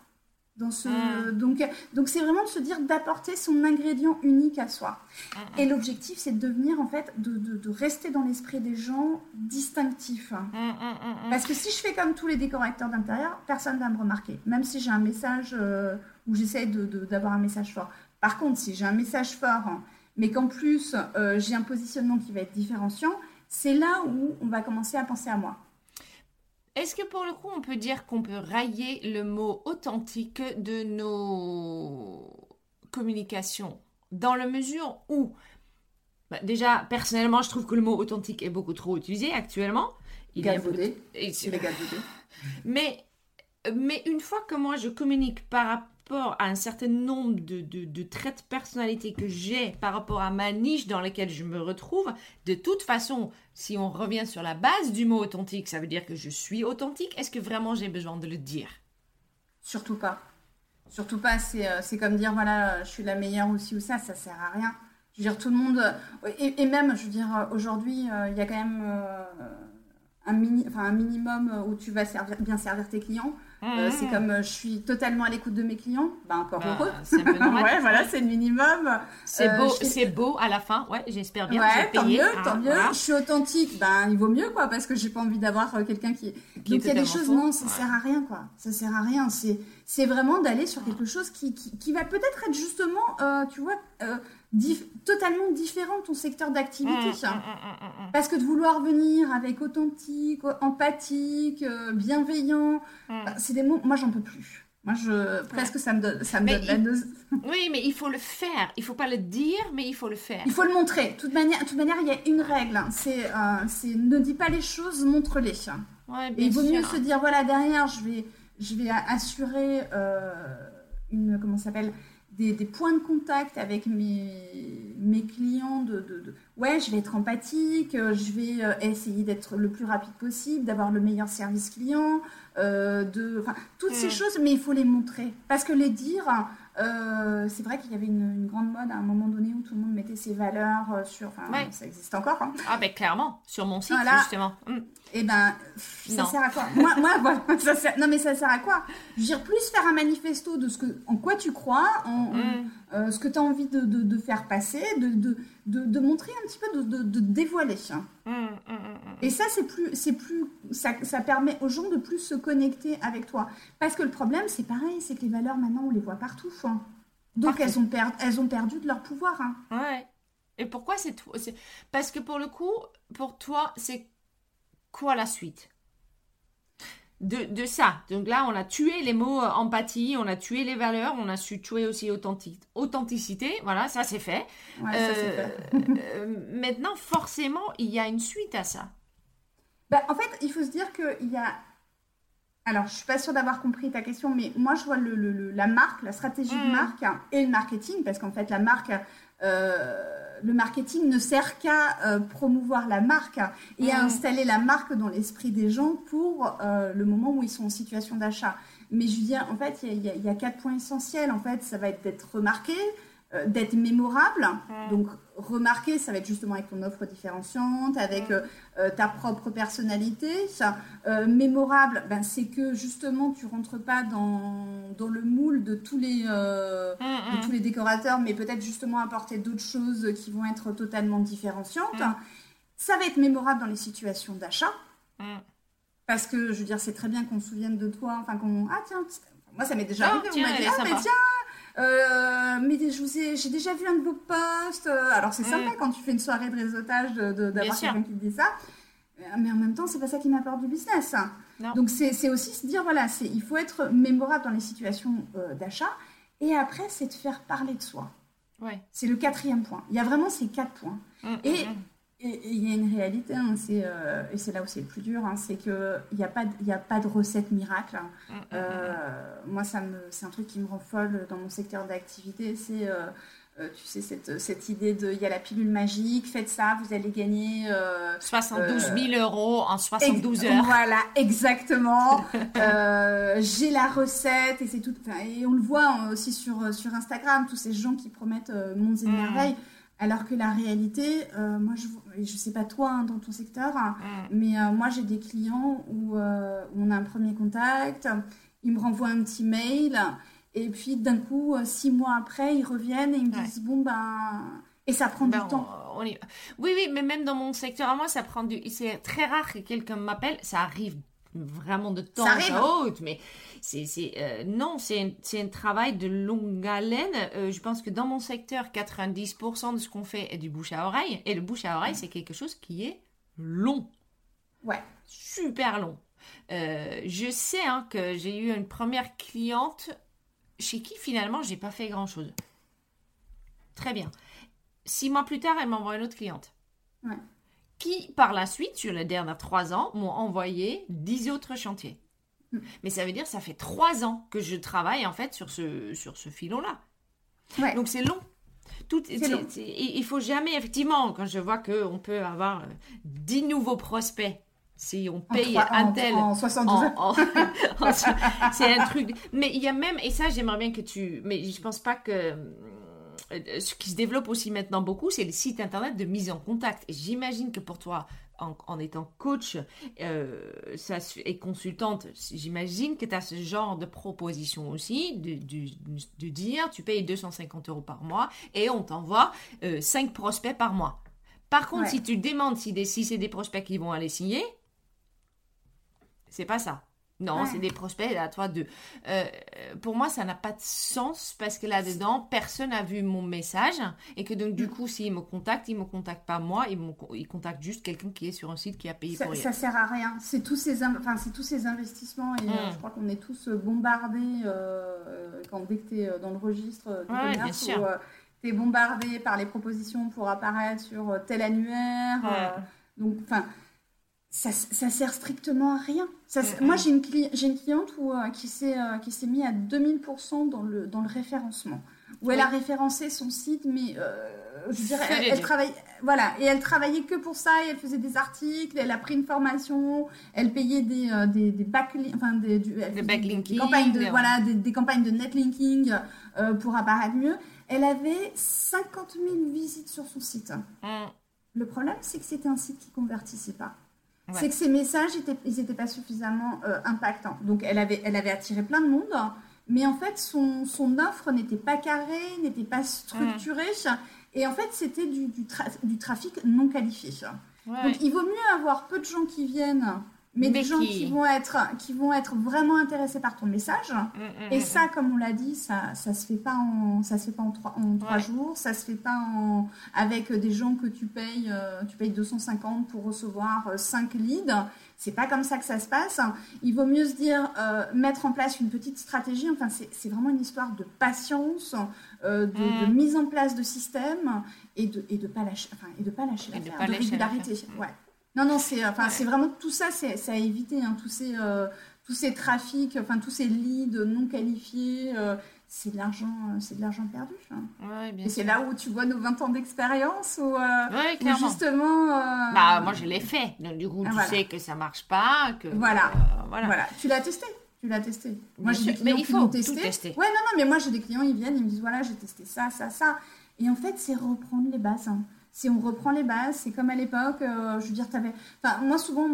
Dans ce... Mm. Donc, donc c'est vraiment de se dire d'apporter son ingrédient unique à soi. Mm. Et l'objectif, c'est de devenir en fait, de, de, rester dans l'esprit des gens distinctif. Mm, Parce que si je fais comme tous les décorateurs d'intérieur, personne ne va me remarquer. Même si j'ai un message euh, où j'essaie d'avoir un message fort. Par contre, si j'ai un message fort, hein, mais qu'en plus euh, j'ai un positionnement qui va être différenciant, c'est là où on va commencer à penser à moi. Est-ce que pour le coup, on peut dire qu'on peut railler le mot authentique de nos communications? Dans la mesure où, bah, déjà, personnellement, je trouve que le mot authentique est beaucoup trop utilisé actuellement. Il est galvaudé. Mais, mais une fois que moi je communique par à un certain nombre de, traits de personnalité que j'ai par rapport à ma niche dans laquelle je me retrouve, de toute façon, si on revient sur la base du mot authentique, ça veut dire que je suis authentique. Est-ce que vraiment j'ai besoin de le dire? Surtout pas. Surtout pas. C'est, euh, comme dire, voilà, je suis la meilleure aussi ou ça, ça sert à rien. Je veux dire, tout le monde. Euh, et, même, je veux dire, aujourd'hui, euh, il y a quand même un, mini, un minimum où tu vas bien servir tes clients. Euh, c'est mmh. comme euh, je suis totalement à l'écoute de mes clients, bah encore bah, heureux. C'est ouais, voilà, c'est le minimum. C'est euh, beau, c'est beau à la fin. Ouais, j'espère bien. Ouais, tant mieux, tant mieux. Je suis authentique, ben il vaut mieux quoi, parce que j'ai pas envie d'avoir quelqu'un qui. Donc il y a des choses, non, ça sert à rien quoi. Ça sert à rien. C'est c'est vraiment d'aller sur quelque chose qui qui, qui va peut-être être justement, tu vois totalement différent de ton secteur d'activité. Mmh, mmh, mmh, Parce que de vouloir venir avec authentique, empathique, euh, bienveillant, bah, c'est des mots, moi j'en peux plus. Moi, je, presque, ça me donne, ça me donne la dose. Oui, mais il faut le faire. Il faut pas le dire, mais il faut le faire. Il faut le montrer. De toute manière, toute manière il y a une règle. Hein. C'est, euh, ne dis pas les choses, montre-les. Ouais, Et il vaut mieux se dire, voilà, derrière, je vais, je vais assurer euh, une, comment s'appelle, des, points de contact avec mes, mes clients de, de, ouais je vais être empathique euh, je vais euh, essayer d'être le plus rapide possible d'avoir le meilleur service client euh, de toutes ces mm. choses mais il faut les montrer parce que les dire euh, c'est vrai qu'il y avait une, grande mode à un moment donné où tout le monde mettait ses valeurs sur. Enfin, ça existe encore. Hein. Ah, ben clairement, sur mon site, justement. Mm. Et eh ben, ça sert à quoi? Moi, moi ça sert... non, mais ça sert à quoi? Je veux dire, plus faire un manifesto de ce que, en quoi tu crois, en, mm. euh, ce que tu as envie de, de, faire passer, de, de, de, montrer un petit peu, de, dévoiler. Mm, Et ça, c'est plus. c'est plus ça, ça permet aux gens de plus se connecter avec toi. Parce que le problème, c'est pareil, c'est que les valeurs, maintenant, on les voit partout. Hein. Donc, elles ont, elles ont perdu de leur pouvoir. Hein. Ouais. Et pourquoi c'est toi Parce que pour le coup, pour toi, c'est quoi la suite? De, de, ça. Donc là, on a tué les mots euh, empathie, on a tué les valeurs, on a su tuer aussi authenticité. Voilà, ça c'est fait. Ouais, ça, fait. Euh, euh, maintenant, forcément, il y a une suite à ça. Bah, en fait, il faut se dire qu'il y a. Alors, je suis pas sûre d'avoir compris ta question, mais moi, je vois le, la marque, la stratégie de mmh. marque et le marketing, parce qu'en fait, la marque le marketing ne sert qu'à euh, promouvoir la marque et à installer la marque dans l'esprit des gens pour euh, le moment où ils sont en situation d'achat. Mais je veux dire, en fait, il y, a quatre points essentiels. En fait, ça va être d'être remarqué, euh, d'être mémorable. Mm. Donc, remarquer, ça va être justement avec ton offre différenciante, avec mm. euh, ta propre personnalité. Ça, euh, mémorable, ben, c'est que justement, tu rentres pas dans, dans le moule de tous, les, de tous les décorateurs, mais peut-être justement apporter d'autres choses qui vont être totalement différenciantes. Ça va être mémorable dans les situations d'achat. Parce que, je veux dire, c'est très bien qu'on se souvienne de toi, enfin qu'on... Ah tiens, moi ça m'est déjà oh, arrivé, on m'a dit, ah mais tiens, euh, mais j'ai déjà vu un de vos posts. Euh, alors c'est sympa quand tu fais une soirée de réseautage d'avoir quelqu'un qui te dit ça. Euh, mais en même temps, c'est pas ça qui m'apporte du business. Donc c'est aussi se dire, voilà, il faut être mémorable dans les situations d'achat. Et après, c'est de faire parler de soi. Ouais. C'est le quatrième point. Il y a vraiment ces quatre points. Mm, et mm, et il y a une réalité, hein, euh, et c'est là où c'est le plus dur, hein, c'est qu'il n'y a, pas de, a pas de recette miracle. Hein. Mm, mm, mm, euh, moi, ça me, c'est un truc qui me rend folle dans mon secteur d'activité, c'est, euh, tu sais, cette, cette idée de, il y a la pilule magique, faites ça, vous allez gagner... 72 000 euros en 72 heures. Voilà, exactement. j'ai la recette, et c'est tout... Et on le voit aussi sur, sur Instagram, tous ces gens qui promettent mondes et merveilles. Alors que la réalité, euh, moi, je ne sais pas toi hein, dans ton secteur, hein, mm. mais euh, moi, j'ai des clients euh, où, on a un premier contact, ils me renvoient un petit mail, et puis d'un coup, six mois après, ils reviennent et ils me disent Bon, ben. Et ça prend du ben, temps. Oui, oui, mais même dans mon secteur à moi, ça prend du. C'est très rare que quelqu'un m'appelle. Ça arrive vraiment de temps à autre, mais c'est, euh, non, c'est un, un, travail de longue haleine. Euh, je pense que dans mon secteur, 90% de ce qu'on fait est du bouche à oreille, et le bouche à oreille, c'est quelque chose qui est long. Ouais. Super long. Euh, je sais hein, que j'ai eu une première cliente chez qui finalement j'ai pas fait grand chose. Très bien. Six mois plus tard, elle m'envoie une autre cliente. Ouais qui, par la suite, sur les derniers trois ans, m'ont envoyé dix autres chantiers. Mais ça veut dire que ça fait trois ans que je travaille, en fait, sur ce, sur ce filon-là. Donc, c'est long. Tout, il faut jamais, effectivement, quand je vois qu'on peut avoir euh, dix nouveaux prospects, si on paye un tel en, 72 c'est un truc mais il y a même et ça j'aimerais bien que tu mais je pense pas que euh, ce qui se développe aussi maintenant beaucoup, c'est les sites internet de mise en contact. Et j'imagine que pour toi, en, étant coach euh, ça, et consultante, j'imagine que tu as ce genre de proposition aussi, de, de, dire tu payes 250 euros par mois et on t'envoie 5 euh, prospects par mois. Par contre, si tu demandes si, si c'est des prospects qui vont aller signer, c'est pas ça. Non, c'est des prospects à toi de. Euh, pour moi, ça n'a pas de sens parce que là-dedans, personne n'a vu mon message et que donc, du mm. coup, s'ils me contactent, ils ne me contactent pas moi, ils, me, ils contactent juste quelqu'un qui est sur un site qui a payé ça, pour rien. Ça sert à rien. C'est tous ces, enfin, tous ces investissements et euh, mm. je crois qu'on est tous bombardés euh, quand dès que tu es dans le registre du ouais, commerce tu es bombardé par les propositions pour apparaître sur tel annuaire. donc, enfin ça, ça sert strictement à rien. Ça, Moi, j'ai une, cliente où, euh, qui s'est euh, qui s'est mis à 2000% dans le, dans le référencement. où elle a référencé son site, mais je dirais, elle, travaille, voilà, et elle travaillait que pour ça, et elle faisait des articles, elle a pris une formation, elle payait des, des, des backlinks, enfin des, des, campagnes de, voilà, des, campagnes de netlinking pour apparaître mieux. Elle avait 50 000 visites sur son site. Mm. Le problème, c'est que c'était un site qui convertissait pas. C'est que ses messages, ils n'étaient pas suffisamment euh, impactants. Donc, elle avait, elle avait attiré plein de monde, mais en fait, son, son offre n'était pas carrée, n'était pas structurée. Et en fait, c'était du, du, trafic non qualifié. Donc, il vaut mieux avoir peu de gens qui viennent mais, des gens qui... vont être qui vont être vraiment intéressés par ton message. Mm, mm, et mm, ça, comme on l'a dit, ça ça se fait pas en ça se fait pas en trois en trois jours. Ça se fait pas en avec des gens que tu payes euh, tu payes 250 pour recevoir 5 euh, leads. C'est pas comme ça que ça se passe. Il vaut mieux se dire euh, mettre en place une petite stratégie. Enfin, c'est vraiment une histoire de patience, de, mise en place de système et de et de pas lâcher enfin et de pas lâcher l'affaire, de, régularité. Ouais. Non, non, c'est enfin, c'est vraiment tout ça, c'est à éviter, hein, tous, ces, euh, tous ces trafics, enfin tous ces leads non qualifiés, euh, c'est de l'argent euh, c'est de l'argent perdu. Hein. Et c'est là où tu vois nos 20 ans d'expérience ou justement. Bah, moi, je l'ai fait. Donc, du coup, tu sais que ça marche pas. Que, voilà. voilà. Tu l'as testé. Tu l'as testé. Moi, j'ai clients il faut tester. Ouais, non, non, mais moi, j'ai des clients, ils viennent, ils me disent voilà, j'ai testé ça, ça, ça. Et en fait, c'est reprendre les bases. Hein si on reprend les bases, c'est comme à l'époque, euh, je veux dire, avais... Enfin, moi, souvent,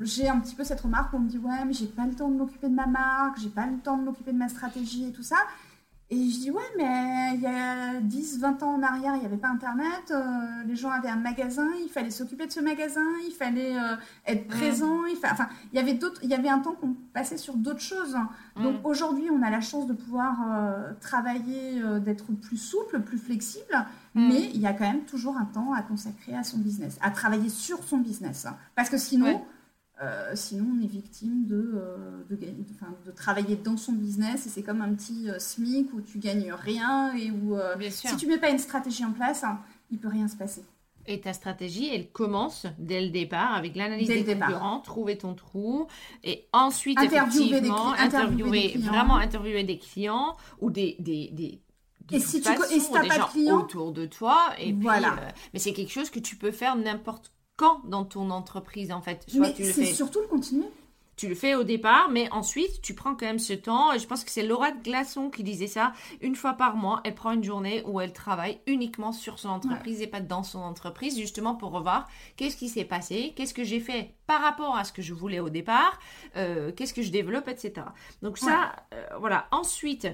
j'ai un petit peu cette remarque où on me dit, ouais, mais j'ai pas le temps de m'occuper de ma marque, j'ai pas le temps de m'occuper de ma stratégie et tout ça. Et je dis, ouais, mais il y a 10, 20 ans en arrière, il n'y avait pas Internet. Euh, les gens avaient un magasin, il fallait s'occuper de ce magasin, il fallait euh, être présent. Il enfin, il y avait d'autres, il y avait un temps qu'on passait sur d'autres choses. Donc aujourd'hui, on a la chance de pouvoir euh, travailler, d'être plus souple, plus flexible. Mais il y a quand même toujours un temps à consacrer à son business, à travailler sur son business. Parce que sinon, euh, sinon, on est victime de, euh, de, de, travailler dans son business et c'est comme un petit euh, SMIC où tu gagnes rien et où si tu mets pas une stratégie en place, hein, il peut rien se passer. Et ta stratégie, elle commence dès le départ avec l'analyse des concurrents, trouver ton trou et ensuite interviewer effectivement interviewer, vraiment interviewer des clients ou des, des, des et si tu et si pas de clients autour de toi et voilà. mais c'est quelque chose que tu peux faire n'importe quand dans ton entreprise en fait? Mais c'est surtout le continuer. Tu le fais au départ, mais ensuite tu prends quand même ce temps. Et je pense que c'est Laura de Glaçon qui disait ça. Une fois par mois, elle prend une journée où elle travaille uniquement sur son entreprise et pas dans son entreprise, justement pour revoir qu'est-ce qui s'est passé, qu'est-ce que j'ai fait par rapport à ce que je voulais au départ, euh, qu'est-ce que je développe, etc. Donc ça, euh, voilà. Ensuite,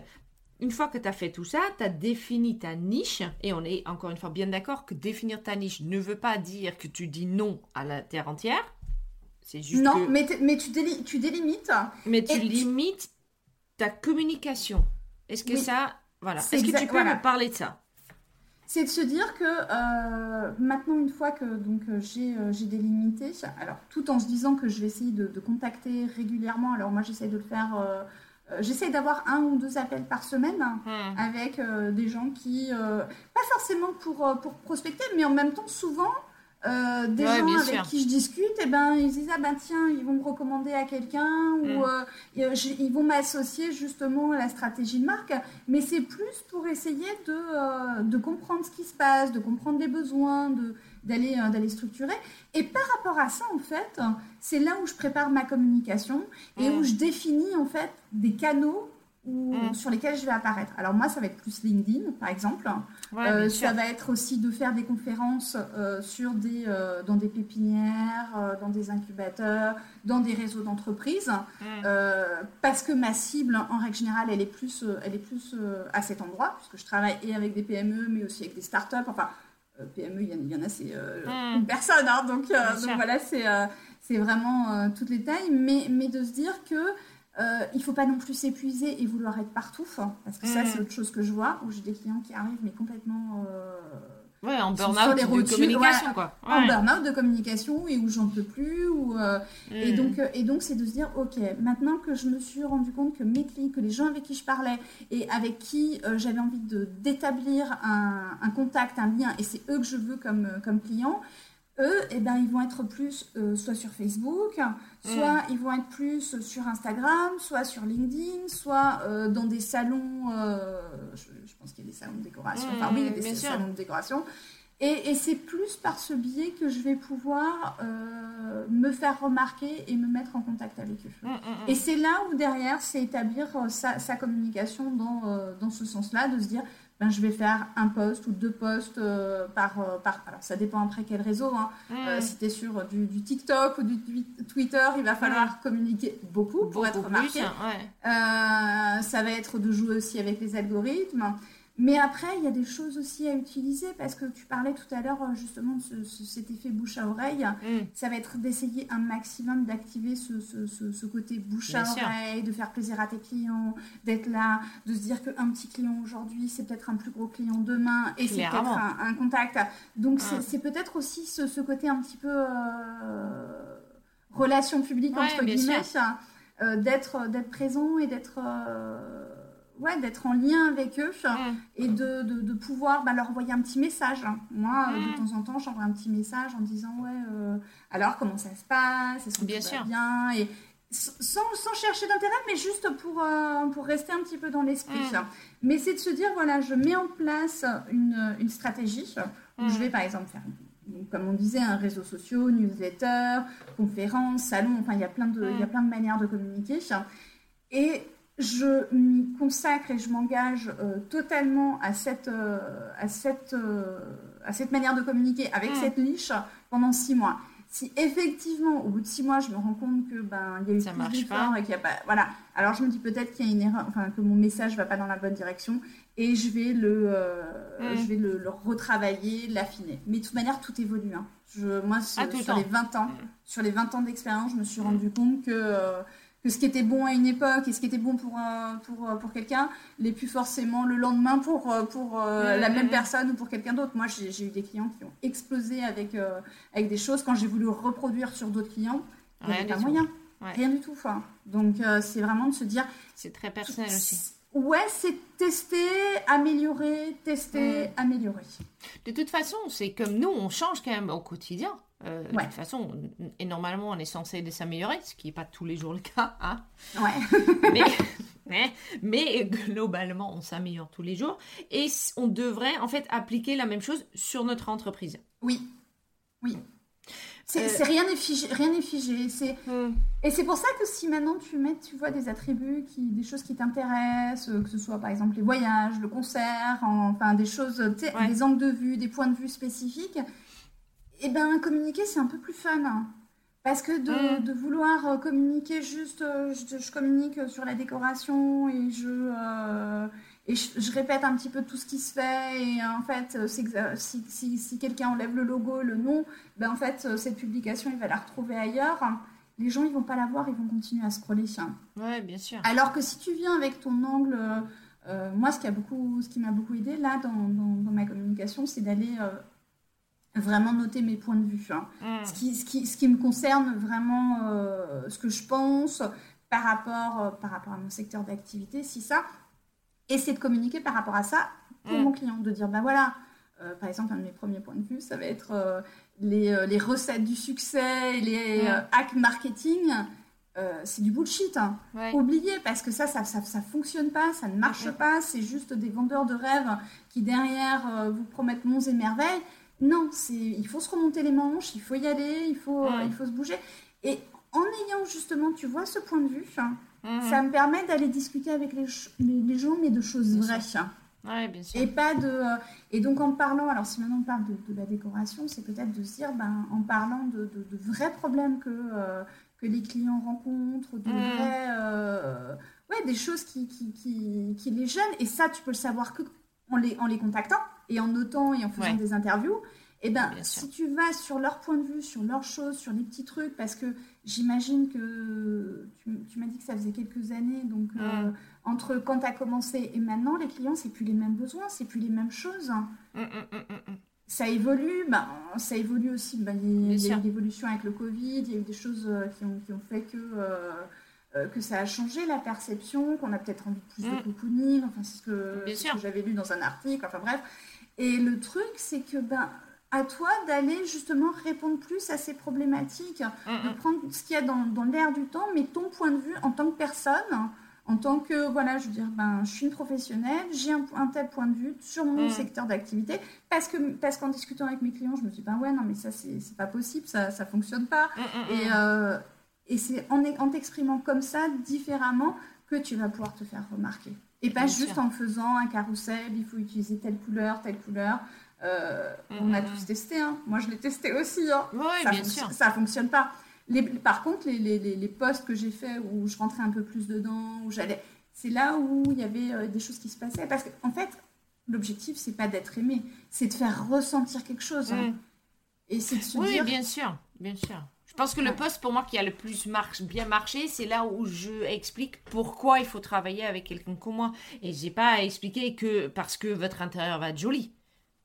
une fois que tu as fait tout ça, tu as défini ta niche, et on est encore une fois bien d'accord que définir ta niche ne veut pas dire que tu dis non à la terre entière. C'est juste. Non, mais, mais tu, tu, délimites. Mais tu limites ta communication. Est-ce que ça. Voilà. Est-ce que tu peux me parler de ça? C'est de se dire que euh, maintenant, une fois que donc euh, euh, j'ai délimité, alors tout en se disant que je vais essayer de, contacter régulièrement, alors moi j'essaie de le faire euh, j'essaie d'avoir un ou deux appels par semaine hmm. avec euh, des gens qui, euh, pas forcément pour, pour prospecter, mais en même temps, souvent, des gens avec qui je discute, et eh ben, ils disent Ah ben tiens, ils vont me recommander à quelqu'un ou hmm. ils vont m'associer justement à la stratégie de marque. Mais c'est plus pour essayer de, de comprendre ce qui se passe, de comprendre les besoins, de, d'aller euh, d'aller structurer. Et par rapport à ça, en fait, c'est là où je prépare ma communication et où mm. je définis en fait des canaux mm. sur lesquels je vais apparaître. Alors moi, ça va être plus LinkedIn, par exemple. Euh, ça va être aussi de faire des conférences euh, sur des, dans des pépinières, dans des incubateurs, dans des réseaux d'entreprises, mm. parce que ma cible, en règle générale, elle est plus, elle est plus à cet endroit, puisque je travaille et avec des PME, mais aussi avec des startups. Enfin, PME, il y, en, a, c'est euh, hmm. une personne. Hein, donc, euh, donc, voilà, c'est c'est vraiment toutes les tailles. Mais, mais de se dire que il ne faut pas non plus s'épuiser et vouloir être partout. Hein, parce que ça, hmm. c'est autre chose que je vois, où j'ai des clients qui arrivent, mais complètement Ouais, en burn-out de communication, quoi. En burn-out de communication et où j'en peux plus. Ou, euh, et hmm. donc, euh, et donc c'est de se dire, ok, maintenant que je me suis rendu compte que mes clients, que les gens avec qui je parlais et avec qui euh, j'avais envie de d'établir un, un, contact, un lien, et c'est eux que je veux comme, comme clients, eux, eh ben, ils vont être plus euh, soit sur Facebook, soit Mm. ils vont être plus sur Instagram, soit sur LinkedIn, soit euh, dans des salons, euh, je, je pense qu'il y a des salons de décoration, enfin oui, il y a des salons de décoration. Et, et c'est plus par ce biais que je vais pouvoir me faire remarquer et me mettre en contact avec eux. Mm, mm. Et c'est là où derrière, c'est établir sa, sa communication dans, dans ce sens-là, de se dire, ben, je vais faire un post ou deux posts euh, par, euh, par... Alors ça dépend après quel réseau. Hein. Euh, si tu es sur du, du TikTok ou du twi- Twitter, il va falloir communiquer beaucoup pour être remarqué. plus, ouais. Euh, ça va être de jouer aussi avec les algorithmes. Mais après, il y a des choses aussi à utiliser parce que tu parlais tout à l'heure euh, justement de ce- ce- cet effet bouche à oreille. Mm. Ça va être d'essayer un maximum d'activer ce, côté bouche à sûr. oreille, de faire plaisir à tes clients, d'être là, de se dire qu'un petit client aujourd'hui, c'est peut-être un plus gros client demain et c'est peut-être un, un contact. Donc c'est Mm. c'est peut-être aussi ce, côté un petit peu euh, relation publique Ouais, entre guillemets, euh, d'être d'être présent et d'être euh, ouais d'être en lien avec eux Mm. et de, de, de pouvoir bah, leur envoyer un petit message. Moi, euh, Mm. de temps en temps, j'envoie un petit message en disant ouais euh, alors comment ça se passe, est-ce que Bien tout sûr. va bien? Et sans, sans chercher d'intérêt, mais juste pour, euh, pour rester un petit peu dans l'esprit. Mm. Mais c'est de se dire, voilà, je mets en place une, une stratégie où Mm. je vais par exemple faire, comme on disait, un réseau social, newsletter, conférence, salon, enfin il y a plein de, Mm. il y a plein de manières de communiquer. Et je m'y consacre et je m'engage euh, totalement à cette, euh, à, cette, euh, à cette manière de communiquer avec Mm. cette niche pendant six mois. Si effectivement, au bout de six mois, je me rends compte que ben il y a eu Ça plus d'efforts et qu'il y a pas, voilà. Alors je me dis peut-être qu'il y a une erreur, enfin que mon message va pas dans la bonne direction et je vais le, Mm. je vais le, le retravailler, l'affiner. Mais de toute manière, tout évolue. hein. Je, moi, sur, Ah, le sur les 20 ans, Mm. sur les 20 ans d'expérience, je me suis rendu compte que que ce qui était bon à une époque et ce qui était bon pour, un- pour, euh, pour quelqu'un n'est plus forcément le lendemain pour, euh, pour euh, la même personne ou pour quelqu'un d'autre. Moi, j'ai eu des clients qui ont explosé avec, euh, avec des choses. Quand j'ai voulu reproduire sur d'autres clients, il n'y avait pas tout. moyen. Ouais. Rien du tout. enfin. Donc, euh, c'est vraiment de se dire, C'est très personnel aussi. ouais, c'est tester, améliorer, tester, Mhm. améliorer. De toute façon, c'est comme nous, on change quand même au quotidien. Euh, De toute façon, et normalement, on est censé s'améliorer, ce qui n'est pas tous les jours le cas. hein. Ouais. mais, mais, mais globalement, on s'améliore tous les jours. Et on devrait en fait appliquer la même chose sur notre entreprise. Oui. Oui. C'est Euh, c'est- rien n'est figé. Rien n'est figé. C'est Et c'est pour ça que si maintenant tu mets, tu vois, des attributs, qui, des choses qui t'intéressent, euh, que ce soit par exemple les voyages, le concert, en- enfin des choses, Ouais. des angles de vue, des points de vue spécifiques, et ben communiquer c'est un peu plus fun. hein. Parce que de, Mm. de vouloir euh, communiquer juste, euh, je, je communique sur la décoration et je, euh, et je, je répète un petit peu tout ce qui se fait et euh, en fait euh, si, si, si quelqu'un enlève le logo, le nom, ben en fait euh, cette publication il va la retrouver ailleurs les gens ils vont pas la voir, ils vont continuer à scroller. Ouais, bien sûr. Alors que si tu viens avec ton angle, euh, euh, moi ce qui a beaucoup, ce qui m'a beaucoup aidé là dans, dans- dans ma communication, c'est d'aller euh, vraiment noter mes points de vue. hein. Mm. Ce, qui, ce, qui, ce qui me concerne vraiment, euh, ce que je pense par rapport, euh, par rapport à mon secteur d'activité, si ça, c'est de communiquer par rapport à ça pour Mm. mon client, de dire ben voilà. euh, par exemple, un de mes premiers points de vue, ça va être les, les recettes du succès, les Mm. euh, hacks marketing. C'est du bullshit. hein. Ouais. Oubliez, parce que ça, ça, ça, ça fonctionne pas, ça ne marche Mhm. pas. C'est juste des vendeurs de rêves qui derrière vous promettent monts et merveilles. Non, c'est, il faut se remonter les manches, il faut y aller, il faut, Mhm. il faut se bouger. Et en ayant justement, tu vois, ce point de vue, hein, Mhm. ça me permet d'aller discuter avec les, ch- les, les gens, mais de choses Bien vraies. hein. Ouais, bien sûr. Et pas de. euh, et donc en parlant, alors si maintenant on parle de, de la décoration, c'est peut-être de se dire, ben, en parlant de, de- de vrais problèmes que, euh, que les clients rencontrent, de Mm. vrais. euh, ouais, des choses qui, qui, qui, qui les gênent. Et ça, tu peux le savoir que en les, en les contactant et en notant et en faisant Ouais. des interviews. Et ben, Bien sûr. si tu vas sur leur point de vue, sur leurs choses, sur les petits trucs, parce que j'imagine que tu, tu m'as dit que ça faisait quelques années, donc euh, entre quand tu as commencé et maintenant, les clients, c'est plus les mêmes besoins, c'est plus les mêmes choses. Mm, mm, mm, mm, mm. Ça évolue, ben, ça évolue aussi. ben, il y a- eu l'évolution avec le Covid, il y a eu des choses euh, qui ont, qui ont fait que, euh, que ça a changé la perception, qu'on a peut-être envie de plus Mm. de cocooning, enfin, c'est ce que j'avais lu dans un article, enfin bref. Et le truc, c'est que ben, à toi d'aller justement répondre plus à ces problématiques, Mm, de mm. prendre ce qu'il y a dans, dans l'air du temps, mais ton point de vue en tant que personne, en tant que, voilà, je veux dire, ben, je suis une professionnelle, j'ai un, un tel point de vue sur mon Mm. secteur d'activité, parce que parce qu'en discutant avec mes clients, je me suis dit, ben ouais, non, mais ça, c'est c'est pas possible, ça ça fonctionne pas. Et, euh, et c'est en, en t'exprimant comme ça, différemment, que tu vas pouvoir te faire remarquer. Et pas Bien juste sûr. en faisant un carrousel, il faut utiliser telle couleur, telle couleur. Euh, on a tous testé, hein. moi je l'ai testé aussi. Hein. Oui, ça, bien sûr. ça fonctionne pas. Les- par contre, les, les, les, les posts que j'ai fait où je rentrais un peu plus dedans, où j'allais, c'est là où il y avait euh, des choses qui se passaient. Parce qu'en en fait, l'objectif, c'est pas d'être aimé, c'est de faire ressentir quelque chose. hein. Mm. Et c'est de se Oui, dire, bien sûr, bien sûr. Je pense que le poste pour moi qui a le plus marche, bien marché, c'est là où je explique pourquoi il faut travailler avec quelqu'un comme moi. Et j'ai pas à expliquer que parce que votre intérieur va être joli.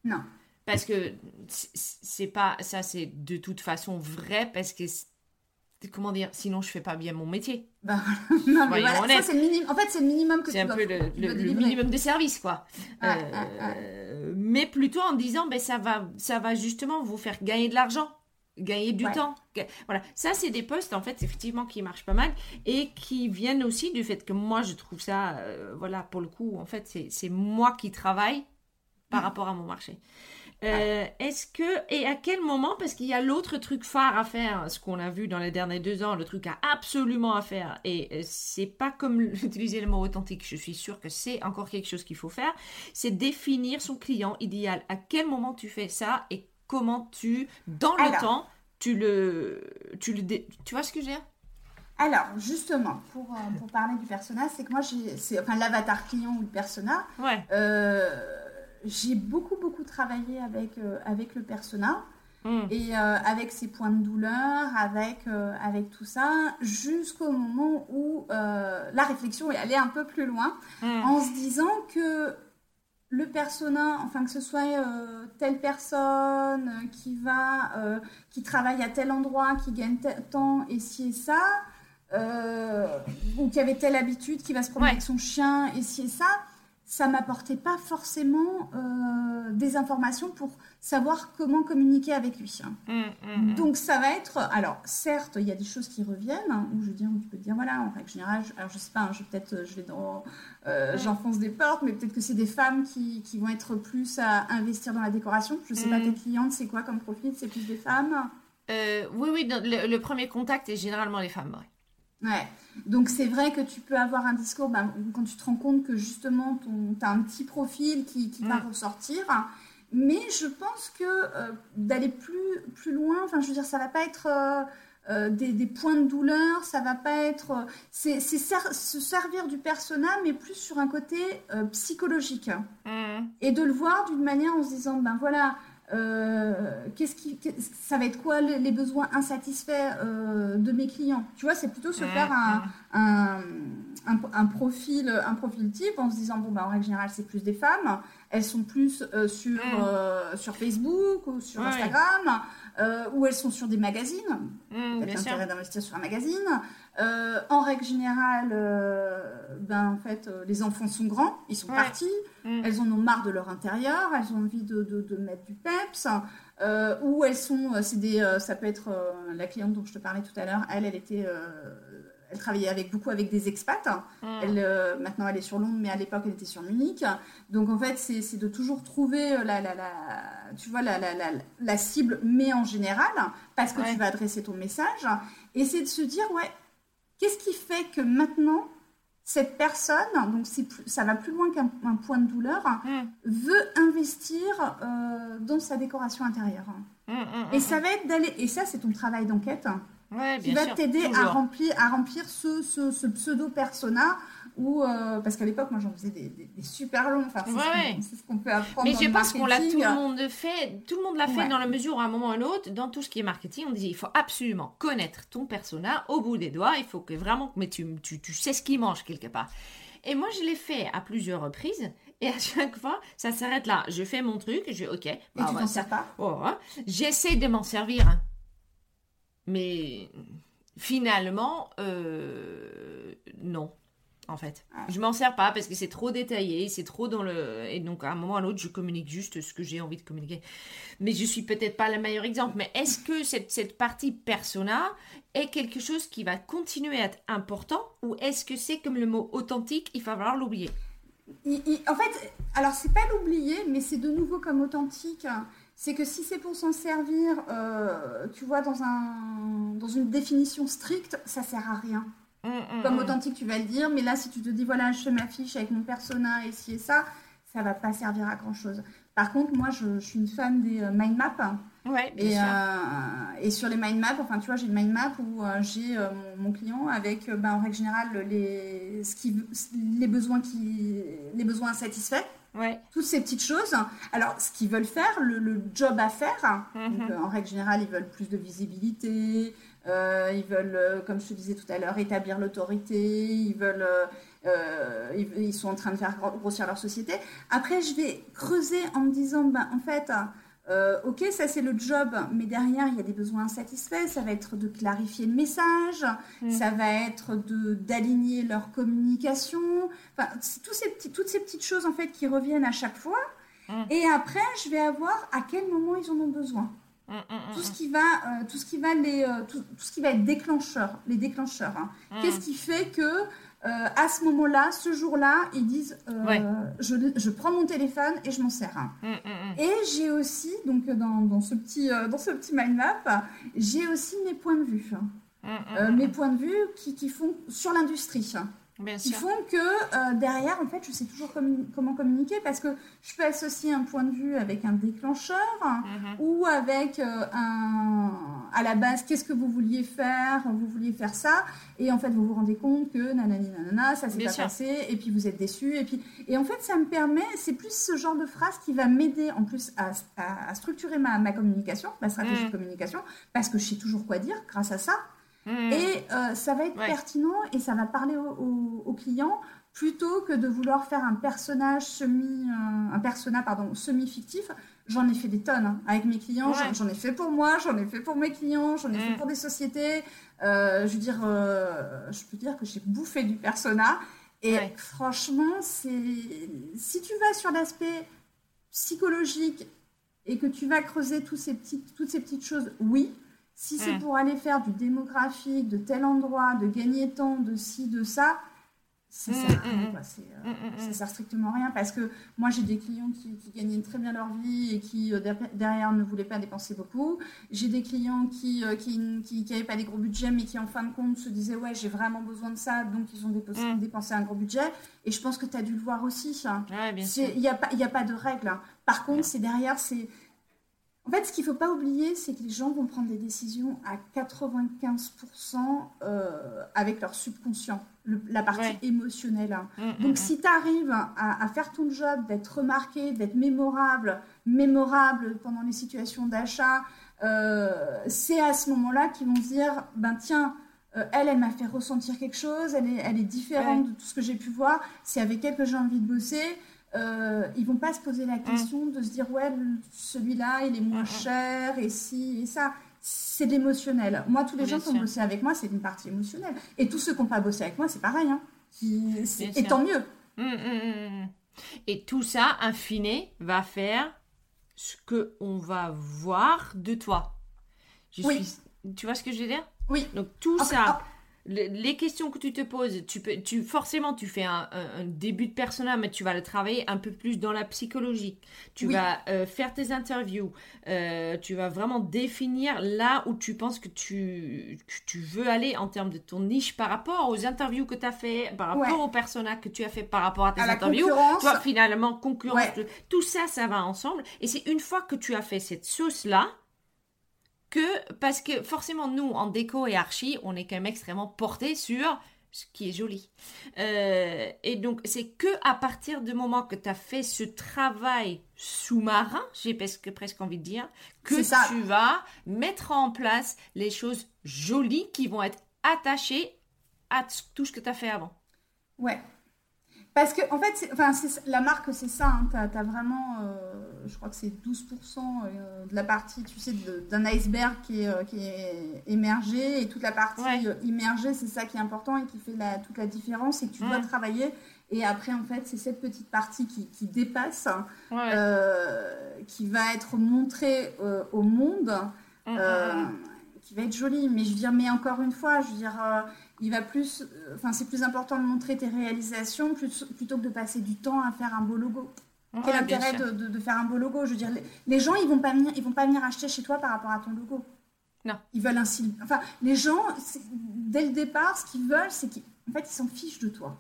non. Parce que c'est pas ça, c'est de toute façon vrai parce que c'est- comment dire, sinon je fais pas bien mon métier. Bah, non, mais voilà, ça, honnêtes. c'est le minimum. En fait, c'est le minimum que C'est tu un dois, peu le, tu le- minimum de service, quoi. Ouais, Euh, ouais, Mais plutôt en disant, ben, ça, va, ça va justement vous faire gagner de l'argent, gagner du Ouais. temps. Voilà, ça, c'est des postes, en fait, effectivement, qui marchent pas mal et qui viennent aussi du fait que moi, je trouve ça, euh, voilà, pour le coup, en fait, c'est- moi qui travaille par Mhm. rapport à mon marché. Euh, Est-ce que, et à quel moment, parce qu'il y a l'autre truc phare à faire, ce qu'on a vu dans les derniers deux ans, le truc à absolument à faire, et euh, c'est pas comme utiliser le mot authentique, je suis sûre que c'est encore quelque chose qu'il faut faire, c'est définir son client idéal. À quel moment tu fais ça et comment tu, dans le Alors. temps, tu le, tu le, dé- tu vois ce que je veux dire? Alors, justement, pour, euh, pour parler du persona, c'est que moi, c'est, enfin, l'avatar client ou le persona, Ouais. euh, j'ai beaucoup, beaucoup travaillé avec, euh, avec le persona Mm. et avec ses points de douleur, avec, avec tout ça, jusqu'au moment où la réflexion est allée un peu plus loin, Mm. en se disant que le persona, enfin que ce soit euh, telle personne euh, qui va, euh, qui travaille à tel endroit, qui gagne tel temps et ci et ça, euh, ou qui avait telle habitude, qui va se promener Ouais. avec son chien et ci et ça, ça m'apportait pas forcément euh, des informations pour savoir comment communiquer avec lui. hein. Mm, mm, Donc ça va être, alors certes, il y a des choses qui reviennent, hein, où je où tu peux te dire, voilà, en règle générale, je, alors je sais pas, hein, je peut-être, je vais dans, euh, j'enfonce des portes, mais peut-être que c'est des femmes qui, qui vont être plus à investir dans la décoration. Je sais pas, tes clientes, c'est quoi comme profil? C'est plus des femmes? Euh, oui, oui, le premier contact est généralement les femmes. ouais. Ouais. Donc c'est vrai que tu peux avoir un discours ben, quand tu te rends compte que justement tu as un petit profil qui, qui va Mm. ressortir. Mais je pense que euh, d'aller plus, plus loin, enfin je veux dire, ça va pas être euh, euh, des, des points de douleur, ça va pas être. c'est ser- se servir du persona, mais plus sur un côté psychologique. Mm. Et de le voir d'une manière en se disant, ben voilà, euh, qu'est-ce qui, ça va être quoi les, les besoins insatisfaits euh, de mes clients? Tu vois, c'est plutôt se faire un, un, un, un profil, un profil type en se disant, bon, ben, en règle générale, c'est plus des femmes, elles sont plus euh, sur, sur Facebook ou sur. Instagram, euh, ou elles sont sur des magazines, Mm, peut-être bien sûr. l'intérêt d'investir sur un magazine. Euh, en règle générale, euh, ben, en fait, euh, les enfants sont grands, ils sont Ouais. partis, Mm. elles en ont marre de leur intérieur, elles ont envie de, de, de mettre du peps, ou elles sont, c'est des, ça peut être la cliente dont je te parlais tout à l'heure, elle, elle était, elle travaillait avec beaucoup avec des expats. Mm. Elle, euh, maintenant, elle est sur Londres, mais à l'époque, elle était sur Munich. Donc, en fait, c'est de toujours trouver euh, la, la, la, tu vois, la, la, cible, mais en général, parce que Ouais. tu vas adresser ton message. Et c'est de se dire, ouais, qu'est-ce qui fait que maintenant, cette personne, donc ça va plus loin qu'un un point de douleur, Mm. veut investir euh, dans sa décoration intérieure. Mm, Et ça va être d'aller, et ça c'est ton travail d'enquête, Ouais, qui va t'aider à remplir, à remplir ce, ce, ce pseudo-persona, ou euh, parce qu'à l'époque, moi j'en faisais des, des- des super longs, enfin, c'est Ouais, ce qu'on- ouais. peut apprendre Mais dans je le pense qu'on l'a tout le monde fait, tout le monde l'a fait dans la mesure où à un moment ou à un autre, dans tout ce qui est marketing, on dit il faut absolument connaître ton persona au bout des doigts, il faut que vraiment, mais tu, tu, tu sais ce qu'il mange quelque part. Et moi je l'ai fait à plusieurs reprises, et à chaque fois ça s'arrête là. Je fais mon truc, je ok, Et bah, tu bah, t'en ça- sers pas? Oh, hein. J'essaie de m'en servir. hein. Mais finalement, euh, non. en fait. Je m'en sers pas parce que c'est trop détaillé, c'est trop dans le... Et donc, à un moment ou à l'autre, je communique juste ce que j'ai envie de communiquer. Mais je suis peut-être pas le meilleur exemple. Mais est-ce que cette, cette partie persona est quelque chose qui va continuer à être important ou est-ce que c'est comme le mot authentique, il va falloir l'oublier? En fait, alors c'est pas l'oublier, mais c'est de nouveau comme authentique. C'est que si c'est pour s'en servir, euh, tu vois, dans, un, dans une définition stricte, ça sert à rien. Mm, mm, Comme mm. authentique, tu vas le dire, mais là, si tu te dis, voilà, je fais ma fiche avec mon persona et ci et ça, ça va pas servir à grand chose. Par contre, moi, je, suis une fan des euh, mind maps. Ouais, et, euh, et sur les mind maps, enfin, tu vois, j'ai une mind map où euh, j'ai mon, client avec, ben, en règle générale, les, ce qui, les, besoins qui, les besoins satisfaits. Ouais. Toutes ces petites choses. Alors, ce qu'ils veulent faire, le, job à faire, mm-hmm. en règle générale, ils veulent plus de visibilité, euh, ils veulent, euh, comme je te disais tout à l'heure, établir l'autorité. Ils veulent, euh, ils, sont en train de faire grossir leur société. Après, je vais creuser en me disant, ben, en fait, ok, ça c'est le job, mais derrière il y a des besoins insatisfaits. Ça va être de clarifier le message, mm. ça va être de d'aligner leur communication. Enfin, tous ces petits, toutes ces petites choses en fait qui reviennent à chaque fois. Mm. Et après, je vais avoir à quel moment ils en ont besoin. Mm, tout ce qui va, euh, tout ce qui va les, euh, tout, ce qui va être déclencheur, les déclencheurs. Hein. Qu'est-ce qui fait que euh, à ce moment-là, ce jour-là, ils disent, je, je, prends mon téléphone et je m'en sers. Hein. Et j'ai aussi, donc dans, dans, ce petit, dans ce petit mind map, j'ai aussi mes points de vue, mes points de vue qui, qui font sur l'industrie. Bien qui font que euh, derrière, en fait, je sais toujours comment communiquer parce que je peux associer un point de vue avec un déclencheur mhm. ou avec euh, un. À la base, qu'est-ce que vous vouliez faire Vous vouliez faire ça, et en fait, vous vous rendez compte que nanani nanana, ça s'est pas passé, et puis vous êtes déçu, et puis. Et en fait, ça me permet, c'est plus ce genre de phrase qui va m'aider en plus à, à, structurer ma, ma, communication, ma stratégie mhm. de communication, parce que je sais toujours quoi dire grâce à ça. Mm. Et euh, ça va être pertinent et ça va parler aux au, clients plutôt que de vouloir faire un personnage semi, euh, un persona pardon semi fictif. J'en ai fait des tonnes hein, avec mes clients. J'en ai fait pour moi, j'en ai fait pour mes clients, j'en ai fait mm. pour des sociétés. Euh, je veux dire, je peux dire que j'ai bouffé du persona. Et franchement, c'est si tu vas sur l'aspect psychologique et que tu vas creuser tous ces petites, toutes ces petites choses, oui, si c'est mm. pour aller faire du démographique, de tel endroit, de gagner tant, de ci, de ça, ça mm, sert, mm, euh, sert strictement rien parce que moi j'ai des clients qui, gagnaient très bien leur vie et qui euh, derrière ne voulaient pas dépenser beaucoup. J'ai des clients qui n'avaient qui, qui, pas des gros budgets mais qui en fin de compte se disaient ouais j'ai vraiment besoin de ça donc ils ont dépensé, un gros budget. Et je pense que tu as dû le voir aussi. Il n'y a, pas, a pas de règle. Hein. Par contre, c'est derrière, c'est en fait, ce qu'il ne faut pas oublier, c'est que les gens vont prendre des décisions à 95% euh, avec leur subconscient, la partie émotionnelle. Hein. Mm, mm, Donc, mm. si tu arrives à, faire ton job, d'être remarqué, d'être mémorable, mémorable pendant les situations d'achat, euh, c'est à ce moment-là qu'ils vont se dire, ben tiens, euh, elle, elle m'a fait ressentir quelque chose, elle est, elle est différente de tout ce que j'ai pu voir, c'est avec elle que j'ai envie de bosser euh, ils vont pas se poser la mm. question de se dire ouais celui-là il est moins mm, mm. cher et si et ça. C'est l'émotionnel. Moi tous les gens qui ont bossé avec moi c'est une partie émotionnelle. Et tous ceux qui n'ont pas bossé avec moi c'est pareil hein. et tant mieux. Et tout ça in fine va faire ce que on va voir de toi. Oui. tu vois ce que je veux dire? Oui. Donc tout ça les questions que tu te poses, tu peux, tu forcément tu fais un, début de persona, mais tu vas le travailler un peu plus dans la psychologie. Tu vas euh, faire tes interviews, euh, tu vas vraiment définir là où tu penses que tu, tu veux aller en termes de ton niche par rapport aux interviews que tu as fait, par rapport aux personas que tu as fait par rapport à tes interviews. Toi finalement concurrence, tout ça, ça va ensemble. Et c'est une fois que tu as fait cette sauce là que parce que forcément nous en déco et archi on est quand même extrêmement porté sur ce qui est joli. Euh, et donc c'est que à partir du moment que tu as fait ce travail sous-marin j'ai presque presque envie de dire que tu vas mettre en place les choses jolies qui vont être attachées à tout ce que tu as fait avant. Ouais Parce que, en fait, enfin, la marque, c'est ça. Hein. tu as, vraiment, euh, je crois que c'est 12% euh, de la partie, tu sais, d'un iceberg qui est, euh, qui est, émergé. Et toute la partie immergée, c'est ça qui est important et qui fait la, toute la différence. Et que tu dois travailler. Et après, en fait, c'est cette petite partie qui, qui dépasse, qui va être montrée au monde, mm, mm, mm. Qui va être jolie. Mais je veux dire, mais encore une fois, je veux dire il va plus, euh, enfin, c'est plus important de montrer tes réalisations plutôt que de passer du temps à faire un beau logo. Quel intérêt de, faire un beau logo? Je veux dire, les, gens, ils vont pas venir, ils vont pas venir acheter chez toi par rapport à ton logo. Non. Ils veulent un Enfin, les gens, dès le départ, ce qu'ils veulent, c'est qu'en fait, ils s'en fichent de toi.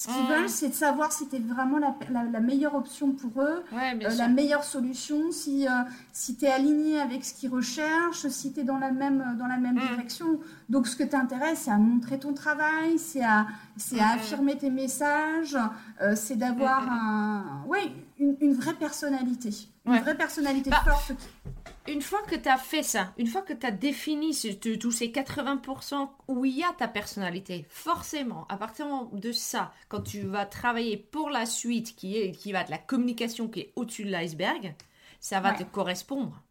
Ce qu'ils mmh. veulent, c'est de savoir si tu es vraiment la, meilleure option pour eux, euh, la meilleure solution, si, euh, si tu es aligné avec ce qu'ils recherchent, si tu es dans la même, dans la même mmh. direction. Donc, ce que t'intéresse, c'est à montrer ton travail, c'est à, c'est à mmh. affirmer tes messages, euh, c'est d'avoir un, ouais, une, une, vraie personnalité. Une vraie personnalité bah, forte une fois que tu as fait ça, une fois que tu as défini tous ces 80% où il y a ta personnalité, forcément, à partir de ça, quand tu vas travailler pour la suite qui, est, qui va être la communication qui est au-dessus de l'iceberg, ça va te correspondre.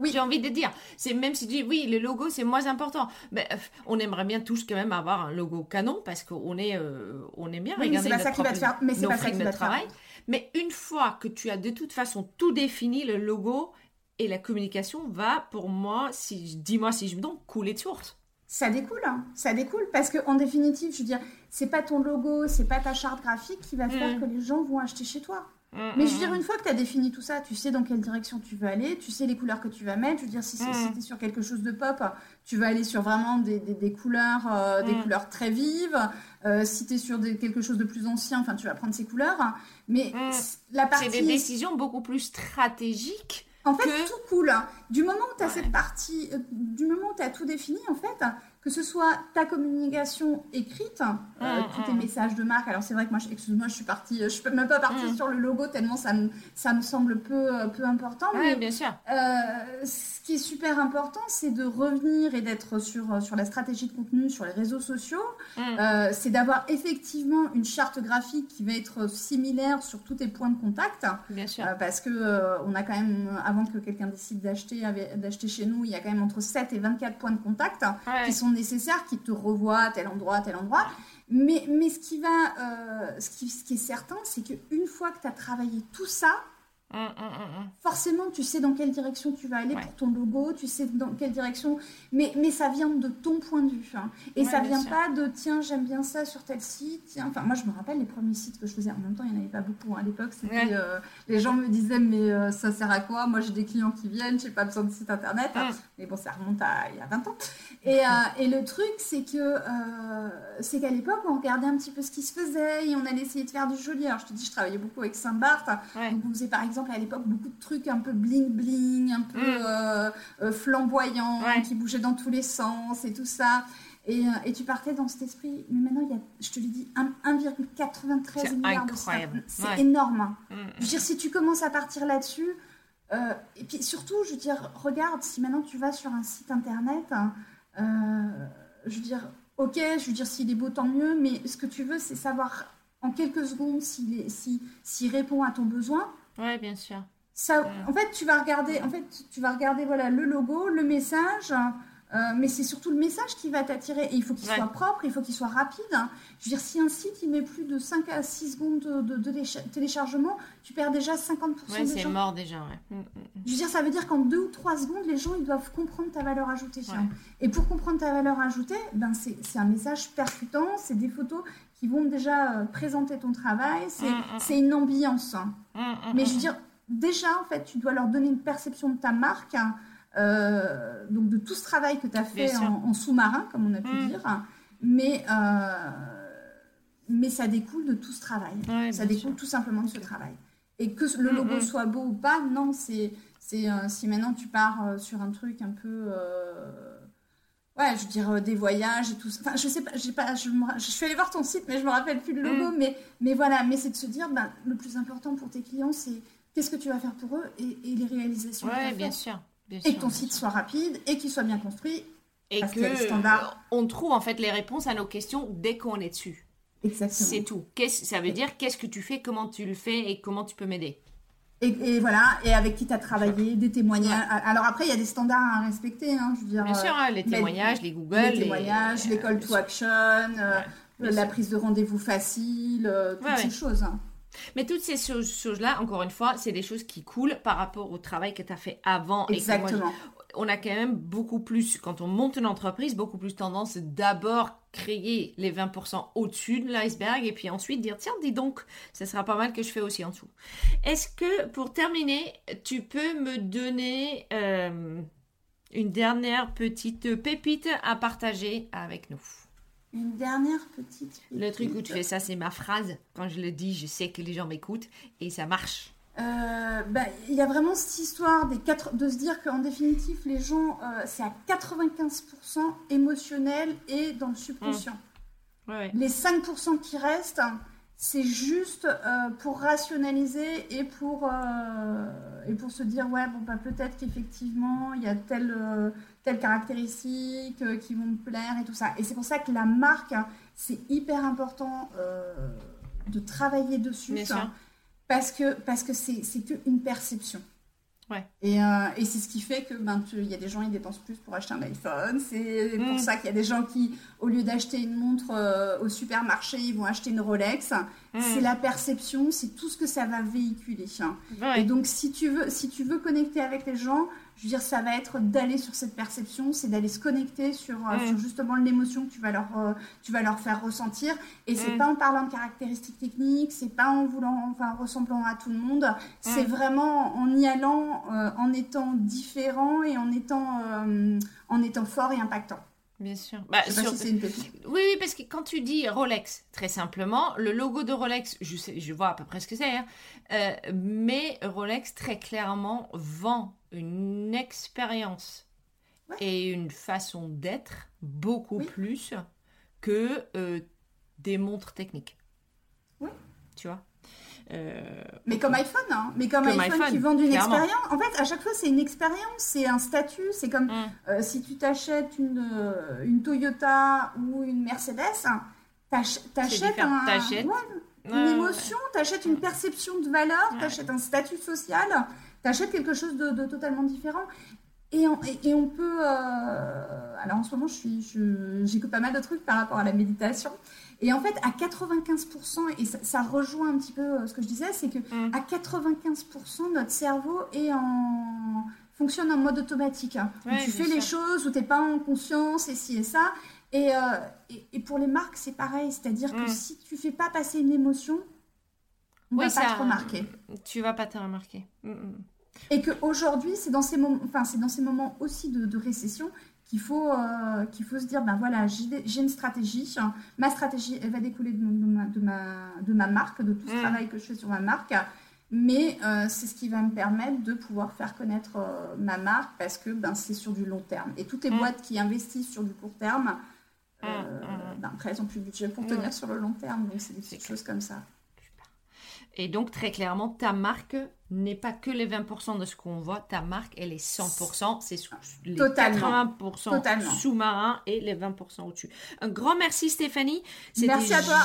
Oui. J'ai envie de dire, c'est même si tu dis oui, le logo c'est moins important, mais euh, on aimerait bien tous quand même avoir un logo canon parce qu'on est, euh, on est bien oui, regarder notre, ça qui va te faire, mais c'est pas ça qui va travail. Mais une fois que tu as de toute façon tout défini, le logo, et la communication va, pour moi, si, dis-moi si je me trompe, couler de source. Ça découle, hein. ça découle parce que en définitive, je veux dire, c'est pas ton logo, c'est pas ta charte graphique qui va faire mm. que les gens vont acheter chez toi. Mm, Mais je veux mm, dire, une fois que tu as défini tout ça, tu sais dans quelle direction tu veux aller, tu sais les couleurs que tu vas mettre. Je veux dire, si, tu es sur quelque chose de pop, tu vas aller sur vraiment des, des, couleurs, euh, des couleurs très vives. Euh, si tu es sur des, quelque chose de plus ancien, enfin, tu vas prendre ces couleurs. Mais la partie. C'est des décisions beaucoup plus stratégiques en fait, tout coule. Du moment où tu as cette partie, euh, du moment où tu as tout défini, en fait, que ce soit ta communication écrite, euh, mm, tous tes mm. messages de marque. Alors c'est vrai que moi, excuse-moi, je suis partie, euh, je suis même pas partie mm. sur le logo tellement ça me, ça me semble peu, euh, peu important. Oui, bien sûr. ce qui est super important, c'est de revenir et d'être sur, sur la stratégie de contenu sur les réseaux sociaux. c'est d'avoir effectivement une charte graphique qui va être similaire sur tous tes points de contact. Bien sûr. parce que on a quand même, avant que quelqu'un décide d'acheter, d'acheter chez nous, il y a quand même entre 7 et 24 points de contact qui sont nécessaires, qui te revoient à tel endroit, tel endroit. Mais, mais ce, qui va, euh, ce, qui, ce qui est certain, c'est qu'une fois que tu as travaillé tout ça, Forcément, tu sais dans quelle direction tu vas aller pour ton logo, tu sais dans quelle direction, mais, mais ça vient de ton point de vue. Hein. Et ça vient pas de tiens, j'aime bien ça sur tel site. Tiens. Enfin, moi, je me rappelle les premiers sites que je faisais. En même temps, il n'y en avait pas beaucoup hein. à l'époque. Euh, les gens me disaient, mais euh, ça sert à quoi? Moi, j'ai des clients qui viennent, j'ai pas besoin de site internet. Mais bon, ça remonte à il y a 20 ans. Et, euh, et le truc, c'est que c'est qu'à l'époque, on regardait un petit peu ce qui se faisait et on allait essayer de faire du joli. Alors, je te dis, je travaillais beaucoup avec Saint-Barth. Donc, on faisait par exemple à l'époque beaucoup de trucs un peu bling bling, un peu mm. euh, euh, flamboyants, qui bougeaient dans tous les sens et tout ça. Et, euh, et, tu partais dans cet esprit. Mais maintenant, il y a, je te l'ai dit, 1,93 milliard de C'est énorme. Hein. Mm. Je veux dire, si tu commences à partir là-dessus, et puis surtout, je veux dire, regarde, si maintenant tu vas sur un site internet, hein, je veux dire, ok, je veux dire, s'il est beau, tant mieux, mais ce que tu veux, c'est savoir en quelques secondes s'il si, répond à ton besoin. Oui, bien sûr. Ça, en fait, tu vas regarder, en fait, tu vas regarder voilà le logo, le message, euh, mais c'est surtout le message qui va t'attirer. Et il faut qu'il soit propre, il faut qu'il soit rapide. Je veux dire, si un site il met plus de 5 à 6 secondes de, téléchargement, tu perds déjà 50% ouais, c'est mort déjà. Ouais. Je veux dire, ça veut dire qu'en 2 ou 3 secondes, les gens ils doivent comprendre ta valeur ajoutée. Et pour comprendre ta valeur ajoutée, ben, c'est un message percutant, c'est des photos qui vont déjà euh, présenter ton travail, c'est une ambiance. Mais je veux dire, déjà, en fait, tu dois leur donner une perception de ta marque, hein, euh, donc de tout ce travail que tu as fait en, sous-marin, comme on a pu mm. dire, mais, euh, mais ça découle de tout ce travail. ça découle tout simplement de ce travail. Et que le mm, logo mm. soit beau ou pas, non, c'est euh, si maintenant tu pars sur un truc un peu ouais, je veux dire des voyages et tout ça. Enfin, je sais pas, j'ai pas, je, je, suis allée voir ton site, mais je me rappelle plus le logo. Mais, mais voilà, mais c'est de se dire, ben, le plus important pour tes clients, c'est qu'est-ce que tu vas faire pour eux et, les réalisations. Oui, bien sûr, Et que ton site soit rapide et qu'il soit bien construit. Et que on trouve en fait les réponses à nos questions dès qu'on est dessus. Exactement. C'est tout. Qu'est-ce, ça veut dire qu'est-ce que tu fais, comment tu le fais et comment tu peux m'aider. Et, voilà, et avec qui tu as travaillé, des témoignages. Alors après, il y a des standards à respecter. Hein, je veux dire, Bien sûr, hein, les témoignages, les Google. Les témoignages, les, call to action, euh, la prise de rendez-vous facile, euh, toutes ces choses. Hein. Mais toutes ces choses-là, encore une fois, c'est des choses qui coulent par rapport au travail que tu as fait avant. Exactement. On a quand même beaucoup plus, quand on monte une entreprise, beaucoup plus tendance d'abord créer les 20% au-dessus de l'iceberg et puis ensuite dire tiens dis donc ce sera pas mal que je fais aussi en dessous. Est-ce que pour terminer tu peux me donner euh, une dernière petite pépite à partager avec nous? Une dernière petite pépite. Le truc où tu fais ça c'est ma phrase. Quand je le dis je sais que les gens m'écoutent et ça marche. Euh, bah, il y a vraiment cette histoire des quatre, de se dire qu'en définitive, les gens, euh, c'est à 95% émotionnel et dans le subconscient. Mmh. Les 5% qui restent, c'est juste euh, pour rationaliser et pour, et pour se dire, ouais, bon, bah, peut-être qu'effectivement, il y a telle, telle caractéristique qui vont me plaire et tout ça. Et c'est pour ça que la marque, c'est hyper important de travailler dessus. Parce que parce que c'est qu'une perception. Ouais. Et, euh, et c'est ce qui fait que ben il y a des gens qui dépensent plus pour acheter un iPhone. C'est pour mm. ça qu'il y a des gens qui, au lieu d'acheter une montre euh, au supermarché, ils vont acheter une Rolex. Mm. C'est la perception, c'est tout ce que ça va véhiculer. Et donc si tu veux si tu veux connecter avec les gens, je veux dire, ça va être d'aller sur cette perception, c'est d'aller se connecter sur, euh, sur justement l'émotion que tu vas leur, euh, tu vas leur faire ressentir. Et c'est mm. pas en parlant de caractéristiques techniques, c'est pas en voulant, enfin, ressemblant à tout le monde. C'est vraiment en y allant, euh, en étant différent et en étant, en étant fort et impactant. Bien sûr. Bah, oui, oui, parce que quand tu dis Rolex, très simplement, le logo de Rolex, je, sais, je vois à peu près ce que c'est, hein, mais Rolex très clairement vend une expérience et une façon d'être beaucoup plus que euh, des montres techniques. Oui. Tu vois? Euh, mais comme iPhone, hein. mais comme, iPhone, qui vend une expérience. En fait, à chaque fois, c'est une expérience, c'est un statut. C'est comme mm. euh, si tu t'achètes une, une Toyota ou une Mercedes, t'achètes un, une émotion, t'achètes une perception de valeur, t'achètes un statut social tu achètes quelque chose de, totalement différent. Et on, et, on peut. Euh, alors en ce moment, j'écoute je pas mal de trucs par rapport à la méditation. Et en fait, à 95%, et ça, rejoint un petit peu euh, ce que je disais, c'est que mm. à 95%, notre cerveau est en, fonctionne en mode automatique. Hein. tu fais les choses où tu n'es pas en conscience et ci et ça. Et, euh, et, pour les marques, c'est pareil. C'est-à-dire que mm. si tu fais pas passer une émotion, on oui, va pas te remarquer. Tu vas pas te remarquer. Mm, et qu'aujourd'hui, c'est dans, ces moments, enfin, c'est dans ces moments aussi de, récession qu'il faut, euh, qu'il faut se dire, ben voilà, j'ai une stratégie. Ma stratégie, elle va découler de, ma, de, ma, de ma marque, de tout ce mm. travail que je fais sur ma marque. Mais euh, c'est ce qui va me permettre de pouvoir faire connaître euh, ma marque parce que ben, c'est sur du long terme. Et toutes les mm. boîtes qui investissent sur du court terme, ben, après, elles n'ont plus de budget pour tenir sur le long terme. Donc, c'est des petites choses comme ça. Et donc, très clairement, ta marque n'est pas que les 20% de ce qu'on voit. Ta marque, elle est 100%. C'est les 80% sous-marins et les 20% au-dessus. Un grand merci, Stéphanie. C'était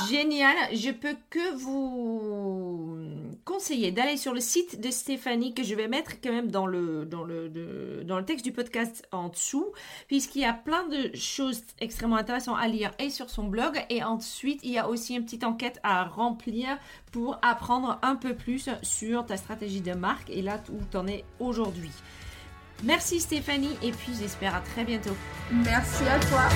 génial. Je peux que vous conseiller d'aller sur le site de Stéphanie, que je vais mettre quand même dans le, dans le, dans le texte du podcast en dessous, puisqu'il y a plein de choses extrêmement intéressantes à lire et sur son blog. Et ensuite, il y a aussi une petite enquête à remplir pour apprendre un peu plus sur ta stratégie de marque et là où tu en es aujourd'hui. Merci Stéphanie et puis j'espère à très bientôt. Merci à toi.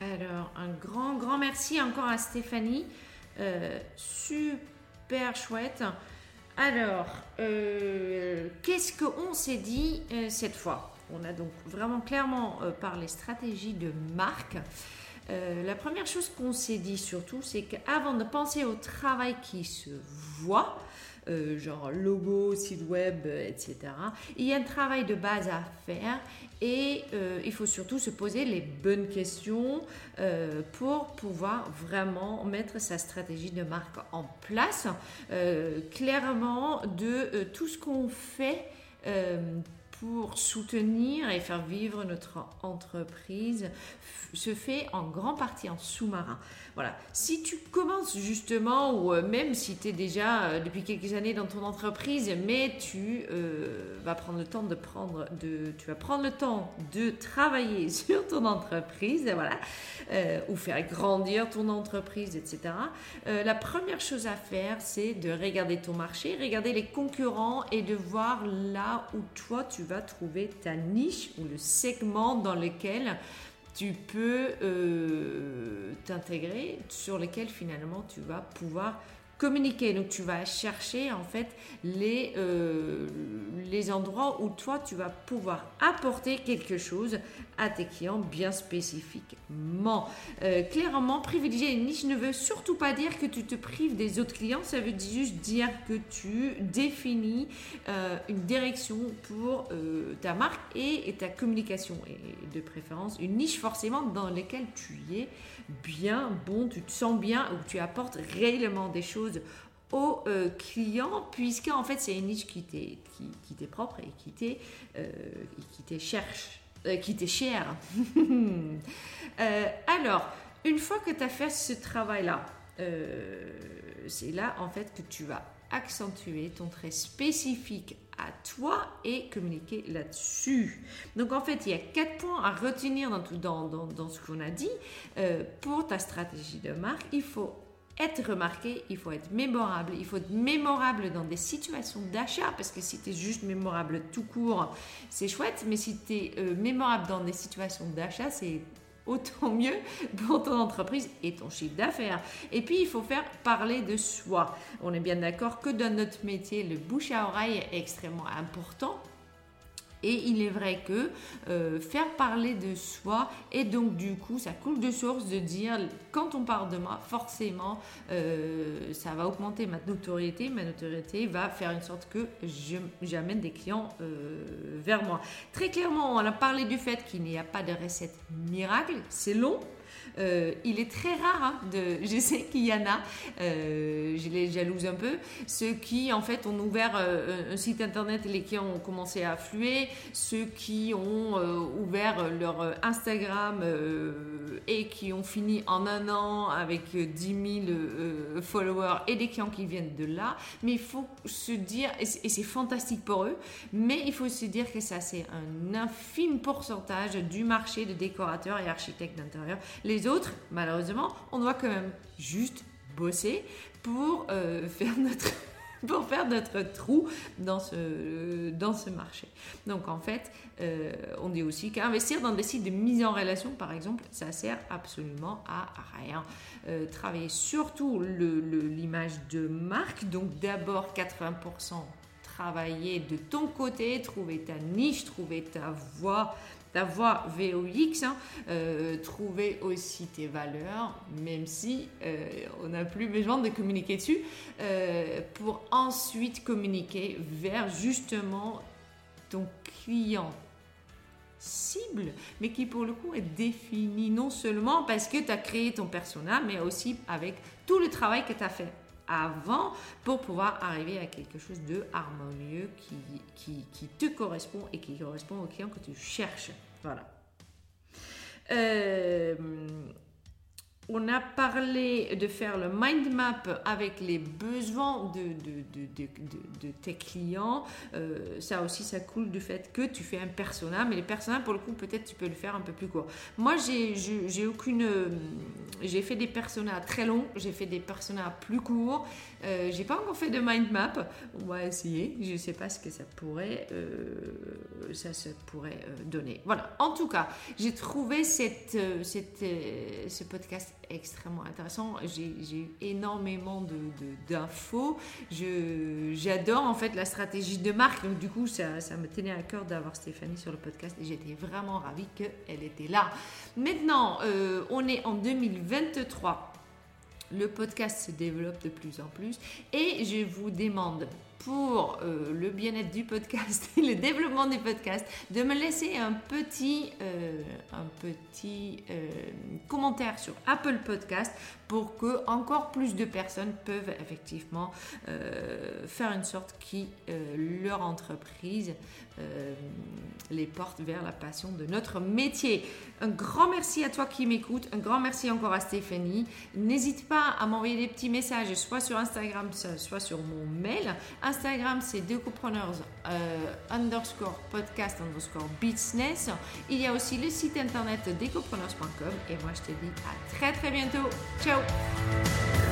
Alors, un grand, grand merci encore à Stéphanie. Euh, super chouette. Alors, euh, qu'est-ce qu'on s'est dit euh, cette fois? On a donc vraiment clairement euh, parlé stratégie de marque. la première chose qu'on s'est dit surtout, c'est qu'avant de penser au travail qui se voit, genre logo, site web, etc. Il y a un travail de base à faire et il faut surtout se poser les bonnes questions pour pouvoir vraiment mettre sa stratégie de marque en place. clairement, de tout ce qu'on fait pour soutenir et faire vivre notre entreprise se fait en grande partie en sous-marin. Voilà. Si tu commences justement, ou euh, même si tu es déjà euh, depuis quelques années dans ton entreprise, mais tu euh, vas prendre le temps de prendre, de, tu vas prendre le temps de travailler sur ton entreprise, voilà, ou faire grandir ton entreprise, etc. la première chose à faire, c'est de regarder ton marché, regarder les concurrents et de voir là où toi tu vas trouver ta niche ou le segment dans lequel tu peux euh, t'intégrer, sur lesquels finalement tu vas pouvoir communiquer. Donc tu vas chercher en fait les, euh, les endroits où toi tu vas pouvoir apporter quelque chose à tes clients bien spécifiquement. Euh, clairement, privilégier une niche ne veut surtout pas dire que tu te prives des autres clients, ça veut juste dire que tu définis euh, une direction pour ta marque et, et, ta communication et de préférence une niche forcément dans laquelle tu es bien bon, tu te sens bien, où tu apportes réellement des choses aux euh, clients, puisque en fait c'est une niche qui t'est qui, propre et qui t'est euh, qui cherche, euh, qui t'est chère. alors, une fois que tu as fait ce travail-là, c'est là en fait que tu vas accentuer ton trait spécifique à toi et communiquer là-dessus. Donc en fait, il y a quatre points à retenir dans, tout, dans, dans, ce qu'on a dit. Euh, pour ta stratégie de marque, il faut être remarqué, il faut être mémorable, il faut être mémorable dans des situations d'achat, parce que si tu es juste mémorable tout court, c'est chouette, mais si tu es euh, mémorable dans des situations d'achat, c'est autant mieux pour ton entreprise et ton chiffre d'affaires. Et puis, il faut faire parler de soi. On est bien d'accord que dans notre métier, le bouche à oreille est extrêmement important et il est vrai que euh, faire parler de soi, et donc du coup, ça coule de source de dire, quand on parle de moi, forcément, euh, ça va augmenter ma notoriété. Ma notoriété va faire une sorte que j'amène des clients euh, vers moi. Très clairement, on a parlé du fait qu'il n'y a pas de recette miracle. C'est long, euh, il est très rare hein, de. Je sais qu'il y en a, euh, je les jalouse un peu, ceux qui en fait ont ouvert euh, un site internet et clients ont commencé à affluer, ceux qui ont ouvert leur Instagram et qui ont fini en un an avec 10 000 followers et des clients qui viennent de là. Mais il faut se dire, et c'est fantastique pour eux, mais il faut se dire que ça c'est un infime pourcentage du marché de décorateurs et architectes d'intérieur. Malheureusement, on doit quand même juste bosser pour euh, faire notre pour faire notre trou dans ce, dans ce marché. Donc en fait, euh, on dit aussi qu'investir dans des sites de mise en relation, par exemple, ça sert absolument à rien. Euh, travailler surtout l'image de marque, donc d'abord 80% travailler de ton côté, trouver ta niche, trouver ta voix, ta voix VOX, hein, euh, trouver aussi tes valeurs, même si euh, on n'a plus besoin de communiquer dessus, euh, pour ensuite communiquer vers justement ton client cible, mais qui pour le coup est défini non seulement parce que tu as créé ton persona, mais aussi avec tout le travail que tu as fait avant pour pouvoir arriver à quelque chose de harmonieux qui, te correspond et qui correspond au client que tu cherches. Voilà. Euh, on a parlé de faire le mind map avec les besoins de, tes clients. Euh, ça aussi, ça coule du fait que tu fais un persona, mais les personas, pour le coup, peut-être tu peux le faire un peu plus court. Moi, j'ai aucune. J'ai fait des personas très longs, j'ai fait des personas plus courts. Euh, j'ai pas encore fait de mind map. On va essayer. Je sais pas ce que ça pourrait, euh, ça pourrait donner. Voilà. En tout cas, j'ai trouvé ce podcast extrêmement intéressant. J'ai eu énormément d'infos. J'adore en fait la stratégie de marque. Donc du coup, ça, ça me tenait à cœur d'avoir Stéphanie sur le podcast et j'étais vraiment ravie qu'elle était là. Maintenant, euh, on est en 2023. Le podcast se développe de plus en plus et je vous demande pour euh, le bien-être du podcast et le développement du podcast, de me laisser un petit, euh, un petit euh, commentaire sur Apple Podcast pour que encore plus de personnes peuvent effectivement faire une sorte qui leur entreprise les porte vers la passion de notre métier. Un grand merci à toi qui m'écoute, un grand merci encore à Stéphanie. N'hésite pas à m'envoyer des petits messages, soit sur Instagram, soit sur mon mail. Instagram, c'est Decopreneurs euh, underscore podcast underscore business. Il y a aussi le site internet decopreneurs.com. Et moi, je te dis à très très bientôt. Ciao show.